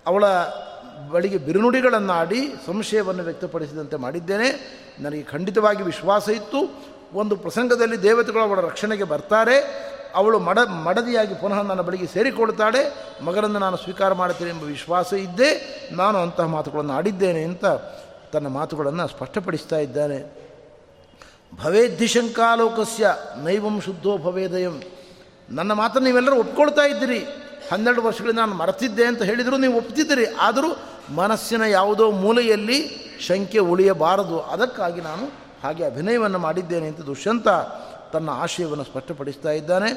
ಅವಳ ಬಳಿಗೆ ಬಿರುನುಡಿಗಳನ್ನಾಡಿ ಸಂಶಯವನ್ನು ವ್ಯಕ್ತಪಡಿಸಿದಂತೆ ಮಾಡಿದ್ದೇನೆ. ನನಗೆ ಖಂಡಿತವಾಗಿ ವಿಶ್ವಾಸ ಇತ್ತು. ಒಂದು ಪ್ರಸಂಗದಲ್ಲಿ ದೇವತೆಗಳು ಅವಳ ರಕ್ಷಣೆಗೆ ಬರ್ತಾರೆ. ಅವಳು ಮಡ, ಮಡದಿಯಾಗಿ ಪುನಃ ನನ್ನ ಬಳಿಗೆ ಸೇರಿಕೊಳ್ತಾಳೆ ಮಗನನ್ನು ನಾನು ಸ್ವೀಕಾರ ಮಾಡುತ್ತೇನೆ ಎಂಬ ವಿಶ್ವಾಸ ಇದ್ದೇ ನಾನು ಅಂತಹ ಮಾತುಗಳನ್ನು ಆಡಿದ್ದೇನೆ ಅಂತ ತನ್ನ ಮಾತುಗಳನ್ನು ಸ್ಪಷ್ಟಪಡಿಸ್ತಾ ಇದ್ದಾನೆ. ಭವೇದ್ಧಿಶಂಕಾಲೋಕಸ್ಯ ನೈವಂ ಶುದ್ಧೋ ಭವೇದಯಂ. ನನ್ನ ಮಾತನ್ನು ನೀವೆಲ್ಲರೂ ಒಪ್ಕೊಳ್ತಾ ಇದ್ದೀರಿ. ಹನ್ನೆರಡು ವರ್ಷಗಳಿಂದ ನಾನು ಮರೆತಿದ್ದೆ ಅಂತ ಹೇಳಿದರೂ ನೀವು ಒಪ್ತಿದ್ದೀರಿ. ಆದರೂ ಮನಸ್ಸಿನ ಯಾವುದೋ ಮೂಲೆಯಲ್ಲಿ ಶಂಕೆ ಉಳಿಯಬಾರದು. ಅದಕ್ಕಾಗಿ ನಾನು ಹಾಗೆ ಅಭಿನಯವನ್ನು ಮಾಡಿದ್ದೇನೆ ಅಂತ ದುಷ್ಯಂತ ತನ್ನ ಆಶಯವನ್ನು ಸ್ಪಷ್ಟಪಡಿಸ್ತಾ ಇದ್ದಾನೆ.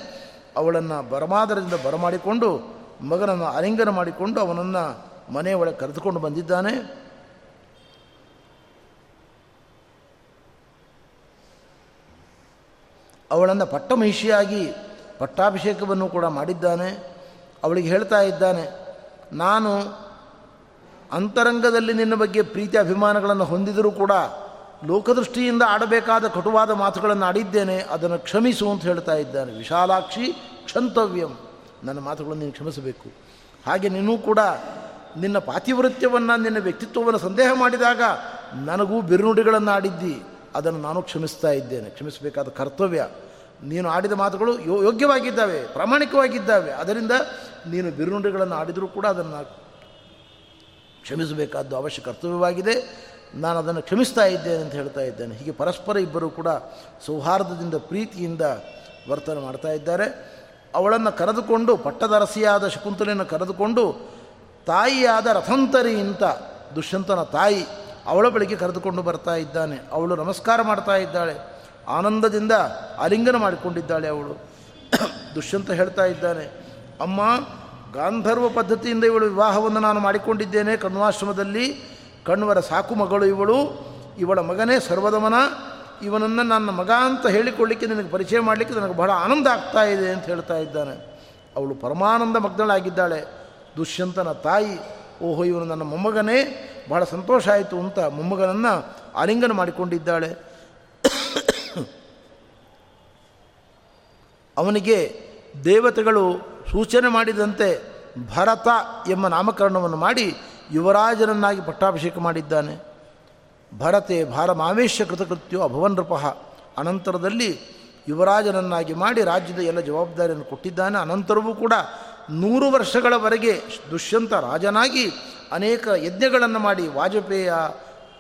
ಅವಳನ್ನು ಬರಮಾದರದಿಂದ ಬರಮಾಡಿಕೊಂಡು, ಮಗನನ್ನು ಅಲಿಂಗನ ಮಾಡಿಕೊಂಡು ಅವನನ್ನು ಮನೆಯ ಒಳಗೆ ಕರೆದುಕೊಂಡು ಬಂದಿದ್ದಾನೆ. ಅವಳನ್ನು ಪಟ್ಟಮಹಿಷಿಯಾಗಿ ಪಟ್ಟಾಭಿಷೇಕವನ್ನು ಕೂಡ ಮಾಡಿದ್ದಾನೆ. ಅವಳಿಗೆ ಹೇಳ್ತಾ ಇದ್ದಾನೆ, ನಾನು ಅಂತರಂಗದಲ್ಲಿ ನಿನ್ನ ಬಗ್ಗೆ ಪ್ರೀತಿ ಅಭಿಮಾನಗಳನ್ನು ಹೊಂದಿದರೂ ಕೂಡ ಲೋಕದೃಷ್ಟಿಯಿಂದ ಆಡಬೇಕಾದ ಕಟುವಾದ ಮಾತುಗಳನ್ನು ಆಡಿದ್ದೇನೆ. ಅದನ್ನು ಕ್ಷಮಿಸು ಅಂತ ಹೇಳ್ತಾ ಇದ್ದಾನೆ. ವಿಶಾಲಾಕ್ಷಿ ಕ್ಷಂತವ್ಯಂ. ನನ್ನ ಮಾತುಗಳನ್ನು ನೀನು ಕ್ಷಮಿಸಬೇಕು. ಹಾಗೆ ನೀನು ಕೂಡ ನಿನ್ನ ಪಾತಿವೃತ್ಯವನ್ನು, ನಿನ್ನ ವ್ಯಕ್ತಿತ್ವವನ್ನು ಸಂದೇಹ ಮಾಡಿದಾಗ ನನಗೂ ಬಿರುನುಡಿಗಳನ್ನು ಆಡಿದ್ದಿ ಅದನ್ನು ನಾನು ಕ್ಷಮಿಸ್ತಾ ಇದ್ದೇನೆ. ಕ್ಷಮಿಸಬೇಕಾದ ಕರ್ತವ್ಯ ನೀನು ಆಡಿದ ಮಾತುಗಳು ಯೋ ಯೋಗ್ಯವಾಗಿದ್ದಾವೆ, ಪ್ರಾಮಾಣಿಕವಾಗಿದ್ದಾವೆ. ಅದರಿಂದ ನೀನು ಬಿರುನುಡಿಗಳನ್ನು ಆಡಿದರೂ ಕೂಡ ಅದನ್ನು ಕ್ಷಮಿಸಬೇಕಾದ್ದು ಅವಶ್ಯ ಕರ್ತವ್ಯವಾಗಿದೆ. ನಾನು ಅದನ್ನು ಕ್ಷಮಿಸ್ತಾ ಇದ್ದೇನೆ ಅಂತ ಹೇಳ್ತಾ ಇದ್ದೇನೆ. ಹೀಗೆ ಪರಸ್ಪರ ಇಬ್ಬರು ಕೂಡ ಸೌಹಾರ್ದದಿಂದ, ಪ್ರೀತಿಯಿಂದ ವರ್ತನೆ ಮಾಡ್ತಾ ಇದ್ದಾರೆ. ಅವಳನ್ನು ಕರೆದುಕೊಂಡು, ಪಟ್ಟದರಸಿಯಾದ ಶಕುಂತಲೆಯನ್ನು ಕರೆದುಕೊಂಡು, ತಾಯಿಯಾದ ರಥಂತರಿ ಇಂತ ದುಷ್ಯಂತನ ತಾಯಿ ಅವಳ ಬಳಿಗೆ ಕರೆದುಕೊಂಡು ಬರ್ತಾ ಇದ್ದಾನೆ. ಅವಳು ನಮಸ್ಕಾರ ಮಾಡ್ತಾ ಇದ್ದಾಳೆ. ಆನಂದದಿಂದ ಆಲಿಂಗನ ಮಾಡಿಕೊಂಡಿದ್ದಾಳೆ ಅವಳು. ದುಷ್ಯಂತ ಹೇಳ್ತಾ ಇದ್ದಾನೆ, ಅಮ್ಮ, ಗಾಂಧರ್ವ ಪದ್ಧತಿಯಿಂದ ಇವಳು ವಿವಾಹವನ್ನು ನಾನು ಮಾಡಿಕೊಂಡಿದ್ದೇನೆ. ಕಣ್ವಾಶ್ರಮದಲ್ಲಿ ಕಣ್ವರ ಸಾಕು ಮಗಳು ಇವಳು. ಇವಳ ಮಗನೇ ಸರ್ವದಮನ ಇವನನ್ನು ನನ್ನ ಮಗ ಅಂತ ಹೇಳಿಕೊಳ್ಳಿಕ್ಕೆ ನಿನಗೆ ಪರಿಚಯ ಮಾಡಲಿಕ್ಕೆ ನನಗೆ ಬಹಳ ಆನಂದ ಆಗ್ತಾ ಇದೆ ಅಂತ ಹೇಳ್ತಾ ಇದ್ದಾನೆ. ಅವಳು ಪರಮಾನಂದ ಮಗ್ನಳಾಗಿದ್ದಾಳೆ. ದುಷ್ಯಂತನ ತಾಯಿ, ಓಹೋ, ಇವನು ನನ್ನ ಮೊಮ್ಮಗನೇ. ಬಹಳ ಸಂತೋಷ ಆಯಿತು ಅಂತ ಮೊಮ್ಮಗನನ್ನು ಆಲಿಂಗನ ಮಾಡಿಕೊಂಡಿದ್ದಾಳೆ. ಅವನಿಗೆ ದೇವತೆಗಳು ಸೂಚನೆ ಮಾಡಿದಂತೆ ಭರತ ಎಂಬ ನಾಮಕರಣವನ್ನು ಮಾಡಿ ಯುವರಾಜನನ್ನಾಗಿ ಪಟ್ಟಾಭಿಷೇಕ ಮಾಡಿದ್ದಾನೆ. ಭರತೆ ಭಾರ ಮಾವೇಶ ಕೃತಕೃತ್ಯೋ ಅಭವನ್ ನೃಪಃ. ಅನಂತರದಲ್ಲಿ ಯುವರಾಜನನ್ನಾಗಿ ಮಾಡಿ ರಾಜ್ಯದ ಎಲ್ಲ ಜವಾಬ್ದಾರಿಯನ್ನು ಕೊಟ್ಟಿದ್ದಾನೆ. ಅನಂತರವೂ ಕೂಡ ನೂರು ವರ್ಷಗಳವರೆಗೆ ದುಷ್ಯಂತ ರಾಜನಾಗಿ ಅನೇಕ ಯಜ್ಞಗಳನ್ನು ಮಾಡಿ ವಾಜಪೇಯ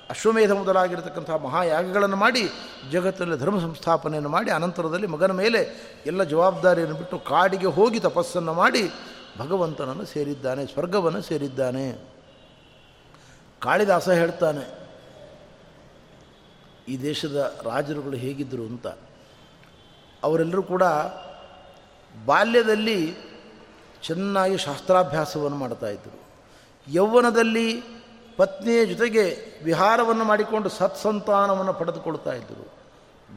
ಅಶ್ವಮೇಧ ಮೊದಲಾಗಿರತಕ್ಕಂಥ ಮಹಾಯಾಗಗಳನ್ನು ಮಾಡಿ ಜಗತ್ತಿನಲ್ಲಿ ಧರ್ಮ ಸಂಸ್ಥಾಪನೆಯನ್ನು ಮಾಡಿ ಅನಂತರದಲ್ಲಿ ಮಗನ ಮೇಲೆ ಎಲ್ಲ ಜವಾಬ್ದಾರಿಯನ್ನು ಬಿಟ್ಟು ಕಾಡಿಗೆ ಹೋಗಿ ತಪಸ್ಸನ್ನು ಮಾಡಿ ಭಗವಂತನನ್ನು ಸೇರಿದ್ದಾನೆ, ಸ್ವರ್ಗವನ್ನು ಸೇರಿದ್ದಾನೆ. ಕಾಳಿದಾಸ ಹೇಳ್ತಾನೆ, ಈ ದೇಶದ ರಾಜರುಗಳು ಹೇಗಿದ್ದರು ಅಂತ. ಅವರೆಲ್ಲರೂ ಕೂಡ ಬಾಲ್ಯದಲ್ಲಿ ಚೆನ್ನಾಗಿ ಶಾಸ್ತ್ರಾಭ್ಯಾಸವನ್ನು ಮಾಡ್ತಾಯಿದ್ರು ಯೌವನದಲ್ಲಿ ಪತ್ನಿಯ ಜೊತೆಗೆ ವಿಹಾರವನ್ನು ಮಾಡಿಕೊಂಡು ಸತ್ಸಂತಾನವನ್ನು ಪಡೆದುಕೊಳ್ತಾ ಇದ್ದರು.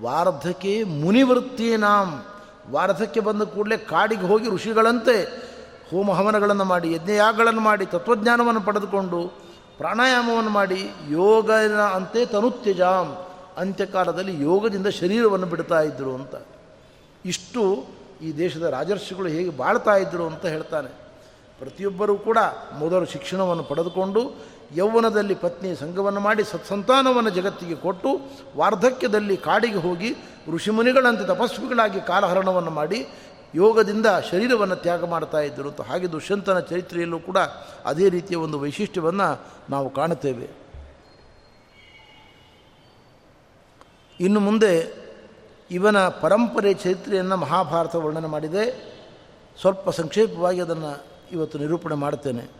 ವಾರ್ಧಕ್ಕೆ ಮುನಿವೃತ್ತೀನಾಂ ವಾರ್ಧಕ್ಕೆ ಬಂದ ಕೂಡಲೇ ಕಾಡಿಗೆ ಹೋಗಿ ಋಷಿಗಳಂತೆ ಹೋಮ ಹವನಗಳನ್ನು ಮಾಡಿ, ಯಜ್ಞಯಾಗಗಳನ್ನು ಮಾಡಿ, ತತ್ವಜ್ಞಾನವನ್ನು ಪಡೆದುಕೊಂಡು ಪ್ರಾಣಾಯಾಮವನ್ನು ಮಾಡಿ, ಯೋಗನ ಅಂತೆ ತನುತ್ಯಜಾಂ. ಅಂತ್ಯಕಾಲದಲ್ಲಿ ಯೋಗದಿಂದ ಶರೀರವನ್ನು ಬಿಡ್ತಾ ಇದ್ದರು ಅಂತ. ಇಷ್ಟು ಈ ದೇಶದ ರಾಜರ್ಷಿಗಳು ಹೇಗೆ ಬಾಳ್ತಾ ಇದ್ದರು ಅಂತ ಹೇಳ್ತಾನೆ. ಪ್ರತಿಯೊಬ್ಬರೂ ಕೂಡ ಮೊದಲು ಶಿಕ್ಷಣವನ್ನು ಪಡೆದುಕೊಂಡು ಯೌವನದಲ್ಲಿ ಪತ್ನಿ ಸಂಘವನ್ನು ಮಾಡಿ ಸತ್ಸಂತಾನವನ್ನು ಜಗತ್ತಿಗೆ ಕೊಟ್ಟು ವಾರ್ಧಕ್ಯದಲ್ಲಿ ಕಾಡಿಗೆ ಹೋಗಿ ಋಷಿಮುನಿಗಳಂತೆ ತಪಸ್ವಿಗಳಾಗಿ ಕಾಲಹರಣವನ್ನು ಮಾಡಿ ಯೋಗದಿಂದ ಶರೀರವನ್ನು ತ್ಯಾಗ ಮಾಡ್ತಾ ಇದ್ದರು. ಹಾಗೆ ದುಷ್ಯಂತನ ಚರಿತ್ರೆಯಲ್ಲೂ ಕೂಡ ಅದೇ ರೀತಿಯ ಒಂದು ವೈಶಿಷ್ಟ್ಯವನ್ನು ನಾವು ಕಾಣುತ್ತೇವೆ. ಇನ್ನು ಮುಂದೆ ಇವನ ಪರಂಪರೆ ಚರಿತ್ರೆಯನ್ನು ಮಹಾಭಾರತ ವರ್ಣನೆ ಮಾಡಿದೆ. ಸ್ವಲ್ಪ ಸಂಕ್ಷೇಪವಾಗಿ ಅದನ್ನು ಇವತ್ತು ನಿರೂಪಣೆ ಮಾಡುತ್ತೇನೆ.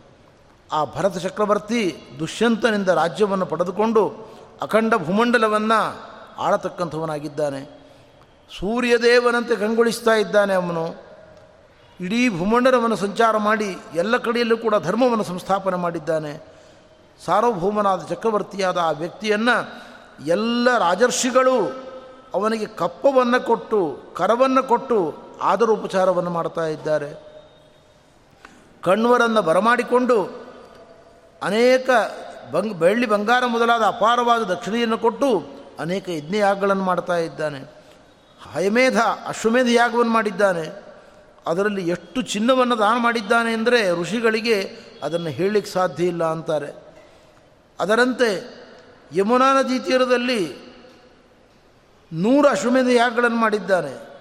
ಆ ಭರತ ಚಕ್ರವರ್ತಿ ದುಷ್ಯಂತನಿಂದ ರಾಜ್ಯವನ್ನು ಪಡೆದುಕೊಂಡು ಅಖಂಡ ಭೂಮಂಡಲವನ್ನು ಆಳತಕ್ಕಂಥವನಾಗಿದ್ದಾನೆ. ಸೂರ್ಯದೇವನಂತೆ ಕಂಗೊಳಿಸ್ತಾ ಇದ್ದಾನೆ ಅವನು. ಇಡೀ ಭೂಮಂಡಲವನ್ನು ಸಂಚಾರ ಮಾಡಿ ಎಲ್ಲ ಕಡೆಯಲ್ಲೂ ಕೂಡ ಧರ್ಮವನ್ನು ಸಂಸ್ಥಾಪನೆ ಮಾಡಿದ್ದಾನೆ. ಸಾರ್ವಭೌಮನಾದ ಚಕ್ರವರ್ತಿಯಾದ ಆ ವ್ಯಕ್ತಿಯನ್ನು ಎಲ್ಲ ರಾಜರ್ಷಿಗಳು ಅವನಿಗೆ ಕಪ್ಪವನ್ನು ಕೊಟ್ಟು, ಕರವನ್ನು ಕೊಟ್ಟು ಆದರ ಉಪಚಾರವನ್ನು ಮಾಡ್ತಾ ಇದ್ದಾರೆ. ಕಣ್ವರನ್ನು ಬರಮಾಡಿಕೊಂಡು ಅನೇಕ ಬಂಗ್ ಬೆಳ್ಳಿ ಬಂಗಾರ ಮೊದಲಾದ ಅಪಾರವಾದ ದಕ್ಷಿಣೆಯನ್ನು ಕೊಟ್ಟು ಅನೇಕ ಯಜ್ಞಯಾಗಗಳನ್ನು ಮಾಡ್ತಾ ಇದ್ದಾನೆ. ಹಯಮೇಧ, ಅಶ್ವಮೇಧ ಯಾಗವನ್ನು ಮಾಡಿದ್ದಾನೆ. ಅದರಲ್ಲಿ ಎಷ್ಟು ಚಿನ್ನವನ್ನು ದಾನ ಮಾಡಿದ್ದಾನೆ ಅಂದರೆ ಋಷಿಗಳಿಗೆ ಅದನ್ನು ಹೇಳಲಿಕ್ಕೆ ಸಾಧ್ಯ ಇಲ್ಲ ಅಂತಾರೆ. ಅದರಂತೆ ಯಮುನಾ ನದಿ ತೀರದಲ್ಲಿ ನೂರು ಅಶ್ವಮೇಧ ಯಾಗಗಳನ್ನು ಮಾಡಿದ್ದಾನೆ.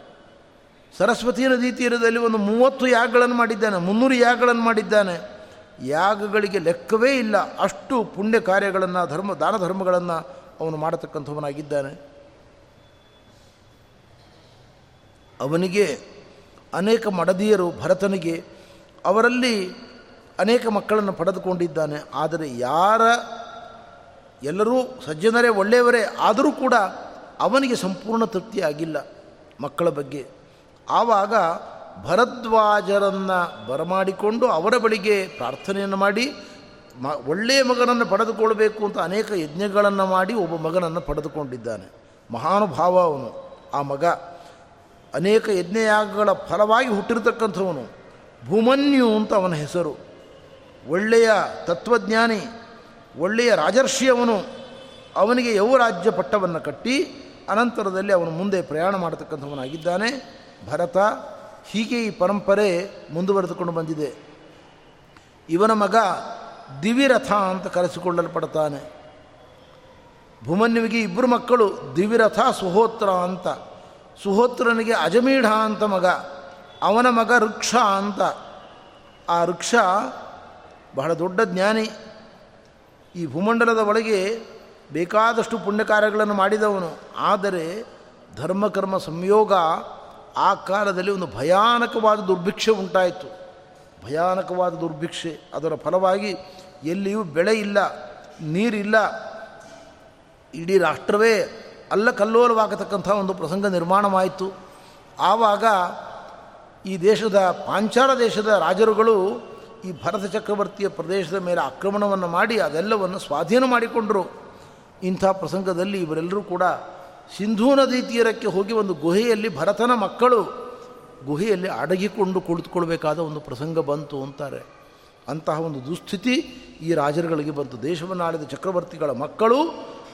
ಸರಸ್ವತಿ ನದಿ ತೀರದಲ್ಲಿ ಒಂದು ಮೂವತ್ತು ಯಾಗಗಳನ್ನು ಮಾಡಿದ್ದಾನೆ, ಮುನ್ನೂರು ಯಾಗಗಳನ್ನು ಮಾಡಿದ್ದಾನೆ. ಯಾಗಗಳಿಗೆ ಲೆಕ್ಕವೇ ಇಲ್ಲ, ಅಷ್ಟು ಪುಣ್ಯ ಕಾರ್ಯಗಳನ್ನು, ಧರ್ಮ, ದಾನ ಧರ್ಮಗಳನ್ನು ಅವನು ಮಾಡತಕ್ಕಂಥವನಾಗಿದ್ದಾನೆ. ಅವನಿಗೆ ಅನೇಕ ಮಡದಿಯರು, ಭರತನಿಗೆ ಅವರಲ್ಲಿ ಅನೇಕ ಮಕ್ಕಳನ್ನು ಪಡೆದುಕೊಂಡಿದ್ದಾನೆ. ಆದರೆ ಯಾರ ಎಲ್ಲರೂ ಸಜ್ಜನರೇ, ಒಳ್ಳೆಯವರೇ ಆದರೂ ಕೂಡ ಅವನಿಗೆ ಸಂಪೂರ್ಣ ತೃಪ್ತಿ ಆಗಿಲ್ಲ ಮಕ್ಕಳ ಬಗ್ಗೆ. ಆವಾಗ ಭರದ್ವಾಜರನ್ನು ಬರಮಾಡಿಕೊಂಡು ಅವರ ಬಳಿಗೆ ಪ್ರಾರ್ಥನೆಯನ್ನು ಮಾಡಿ, ಮ, ಒಳ್ಳೆಯ ಮಗನನ್ನು ಪಡೆದುಕೊಳ್ಬೇಕು ಅಂತ ಅನೇಕ ಯಜ್ಞಗಳನ್ನು ಮಾಡಿ ಒಬ್ಬ ಮಗನನ್ನು ಪಡೆದುಕೊಂಡಿದ್ದಾನೆ. ಮಹಾನುಭಾವ ಅವನು, ಆ ಮಗ. ಅನೇಕ ಯಜ್ಞಯಾಗಗಳ ಫಲವಾಗಿ ಹುಟ್ಟಿರತಕ್ಕಂಥವನು. ಭೂಮನ್ಯು ಅಂತ ಅವನ ಹೆಸರು. ಒಳ್ಳೆಯ ತತ್ವಜ್ಞಾನಿ, ಒಳ್ಳೆಯ ರಾಜರ್ಷಿಯವನು. ಅವನಿಗೆ ಯೌರಾಜ್ಯ ಪಟ್ಟವನ್ನು ಕಟ್ಟಿ, ಅನಂತರದಲ್ಲಿ ಅವನು ಮುಂದೆ ಪ್ರಯಾಣ ಮಾಡತಕ್ಕಂಥವನಾಗಿದ್ದಾನೆ. ಭರತ ಹೀಗೆ ಈ ಪರಂಪರೆ ಮುಂದುವರೆದುಕೊಂಡು ಬಂದಿದೆ. ಇವನ ಮಗ ದಿವಿರಥ ಅಂತ ಕರೆಸಿಕೊಳ್ಳಲ್ಪಡ್ತಾನೆ. ಭೂಮನ್ಯುವಿಗೆ ಇಬ್ಬರು ಮಕ್ಕಳು, ದಿವಿರಥ, ಸುಹೋತ್ರ ಅಂತ. ಸುಹೋತ್ರನಿಗೆ ಅಜಮೀಢ ಅಂತ ಮಗ, ಅವನ ಮಗ ವೃಕ್ಷ ಅಂತ. ಆ ವೃಕ್ಷ ಬಹಳ ದೊಡ್ಡ ಜ್ಞಾನಿ. ಈ ಭೂಮಂಡಲದ ಒಳಗೆ ಬೇಕಾದಷ್ಟು ಪುಣ್ಯ ಕಾರ್ಯಗಳನ್ನು ಮಾಡಿದವನು. ಆದರೆ ಧರ್ಮಕರ್ಮ ಸಂಯೋಗ ಆ ಕಾಲದಲ್ಲಿ ಒಂದು ಭಯಾನಕವಾದ ದುರ್ಭಿಕ್ಷೆ ಉಂಟಾಯಿತು. ಭಯಾನಕವಾದ ದುರ್ಭಿಕ್ಷೆ. ಅದರ ಫಲವಾಗಿ ಎಲ್ಲಿಯೂ ಬೆಳೆ ಇಲ್ಲ ನೀರಿಲ್ಲ ಇಡೀ ರಾಷ್ಟ್ರವೇ ಅಲ್ಲ ಕಲ್ಲೋಲವಾಗತಕ್ಕಂಥ ಒಂದು ಪ್ರಸಂಗ ನಿರ್ಮಾಣವಾಯಿತು. ಆವಾಗ ಈ ದೇಶದ ಪಾಂಚಾಲ ದೇಶದ ರಾಜರುಗಳು ಈ ಭರತ ಚಕ್ರವರ್ತಿಯ ಪ್ರದೇಶದ ಮೇಲೆ ಆಕ್ರಮಣವನ್ನು ಮಾಡಿ ಅದೆಲ್ಲವನ್ನು ಸ್ವಾಧೀನ ಮಾಡಿಕೊಂಡರು. ಇಂಥ ಪ್ರಸಂಗದಲ್ಲಿ ಇವರೆಲ್ಲರೂ ಕೂಡ ಸಿಂಧೂ ನದಿ ತೀರಕ್ಕೆ ಹೋಗಿ ಒಂದು ಗುಹೆಯಲ್ಲಿ ಭರತನ ಮಕ್ಕಳು ಗುಹೆಯಲ್ಲಿ ಅಡಗಿಕೊಂಡು ಕುಳಿತುಕೊಳ್ಬೇಕಾದ ಒಂದು ಪ್ರಸಂಗ ಬಂತು ಅಂತಾರೆ. ಅಂತಹ ಒಂದು ದುಸ್ಥಿತಿ ಈ ರಾಜರುಗಳಿಗೆ ಬಂತು. ದೇಶವನ್ನು ಆಳಿದ ಚಕ್ರವರ್ತಿಗಳ ಮಕ್ಕಳು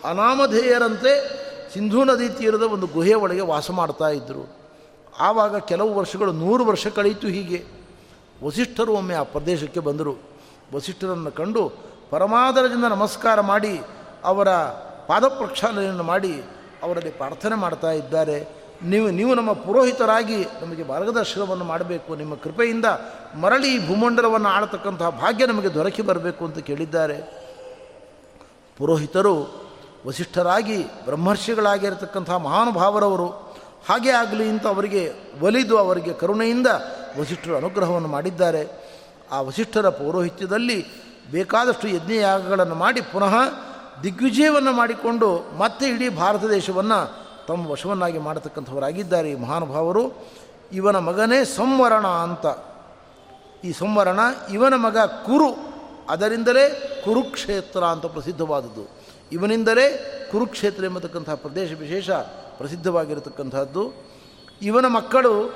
ಅನಾಮಧೇಯರಂತೆ ಸಿಂಧೂ ನದಿ ತೀರದ ಒಂದು ಗುಹೆಯ ಒಳಗೆ ವಾಸ ಮಾಡ್ತಾ ಇದ್ದರು ಆವಾಗ ಕೆಲವು ವರ್ಷಗಳು, ನೂರು ವರ್ಷ ಕಳೆಯಿತು ಹೀಗೆ. ವಸಿಷ್ಠರು ಒಮ್ಮೆ ಆ ಪ್ರದೇಶಕ್ಕೆ ಬಂದರು. ವಸಿಷ್ಠರನ್ನು ಕಂಡು ಪರಮಾದರದಿಂದ ನಮಸ್ಕಾರ ಮಾಡಿ ಅವರ ಪಾದ ಪ್ರಕ್ಷಾಲನೆಯನ್ನು ಮಾಡಿ ಅವರಲ್ಲಿ ಪ್ರಾರ್ಥನೆ ಮಾಡ್ತಾ ಇದ್ದಾರೆ. ನೀವು ನೀವು ನಮ್ಮ ಪುರೋಹಿತರಾಗಿ ನಮಗೆ ಮಾರ್ಗದರ್ಶನವನ್ನು ಮಾಡಬೇಕು. ನಿಮ್ಮ ಕೃಪೆಯಿಂದ ಮರಳಿ ಭೂಮಂಡಲವನ್ನು ಆಳತಕ್ಕಂತಹ ಭಾಗ್ಯ ನಮಗೆ ದೊರಕಿ ಬರಬೇಕು ಅಂತ ಕೇಳಿದ್ದಾರೆ. ಪುರೋಹಿತರು ವಸಿಷ್ಠರಾಗಿ ಬ್ರಹ್ಮರ್ಷಿಗಳಾಗಿರತಕ್ಕಂಥ ಮಹಾನುಭಾವರವರು, ಹಾಗೆ ಆಗಲಿ ಅಂತ ಅವರಿಗೆ ಒಲಿದು ಅವರಿಗೆ ಕರುಣೆಯಿಂದ ವಸಿಷ್ಠರು ಅನುಗ್ರಹವನ್ನು ಮಾಡಿದ್ದಾರೆ. ಆ ವಸಿಷ್ಠರ ಪೌರೋಹಿತ್ಯದಲ್ಲಿ ಬೇಕಾದಷ್ಟು ಯಜ್ಞಯಾಗಗಳನ್ನು ಮಾಡಿ ಪುನಃ ದಿಗ್ವಿಜಯವನ್ನು ಮಾಡಿಕೊಂಡು ಮತ್ತೆ ಇಡೀ ಭಾರತ ದೇಶವನ್ನು ತಮ್ಮ ವಶವನ್ನಾಗಿ ಮಾಡತಕ್ಕಂಥವರಾಗಿದ್ದಾರೆ ಈ ಮಹಾನುಭಾವರು. ಇವನ ಮಗನೇ ಸಂವರಣ ಅಂತ. ಈ ಸಂವರಣ ಇವನ ಮಗ ಕುರು. ಅದರಿಂದಲೇ ಕುರುಕ್ಷೇತ್ರ ಅಂತ ಪ್ರಸಿದ್ಧವಾದದ್ದು. ಇವನಿಂದಲೇ ಕುರುಕ್ಷೇತ್ರ ಎಂಬತಕ್ಕಂಥ ಪ್ರದೇಶ ವಿಶೇಷ ಪ್ರಸಿದ್ಧವಾಗಿರತಕ್ಕಂಥದ್ದು. ಇವನ ಮಕ್ಕಳು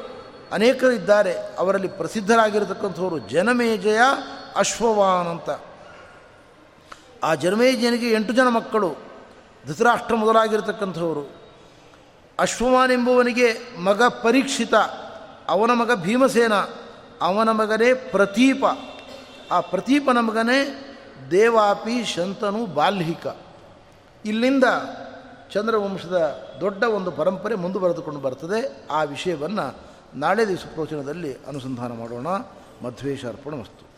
ಅನೇಕರಿದ್ದಾರೆ. ಅವರಲ್ಲಿ ಪ್ರಸಿದ್ಧರಾಗಿರತಕ್ಕಂಥವರು ಜನಮೇಜಯ ಅಶ್ವವಾನ್ ಅಂತ. ಆ ಜನಮೇಜನಿಗೆ ಎಂಟು ಜನ ಮಕ್ಕಳು, ಧೃತರಾಷ್ಟ್ರ ಮೊದಲಾಗಿರ್ತಕ್ಕಂಥವರು. ಅಶ್ವಮಾನ್ ಎಂಬುವನಿಗೆ ಮಗ ಪರೀಕ್ಷಿತ, ಅವನ ಮಗ ಭೀಮಸೇನ, ಅವನ ಮಗನೇ ಪ್ರತೀಪ. ಆ ಪ್ರತೀಪನ ಮಗನೇ ದೇವಾಪಿ ಶಂತನು ಬಾಲ್ಹಿಕ. ಇಲ್ಲಿಂದ ಚಂದ್ರವಂಶದ ದೊಡ್ಡ ಒಂದು ಪರಂಪರೆ ಮುಂದುವರೆದುಕೊಂಡು ಬರ್ತದೆ. ಆ ವಿಷಯವನ್ನು ನಾಳೆ ದಿವಸ ಪ್ರವಚನದಲ್ಲಿ ಅನುಸಂಧಾನ ಮಾಡೋಣ. ಮಧ್ವೇಶ ಅರ್ಪಣ ವಸ್ತು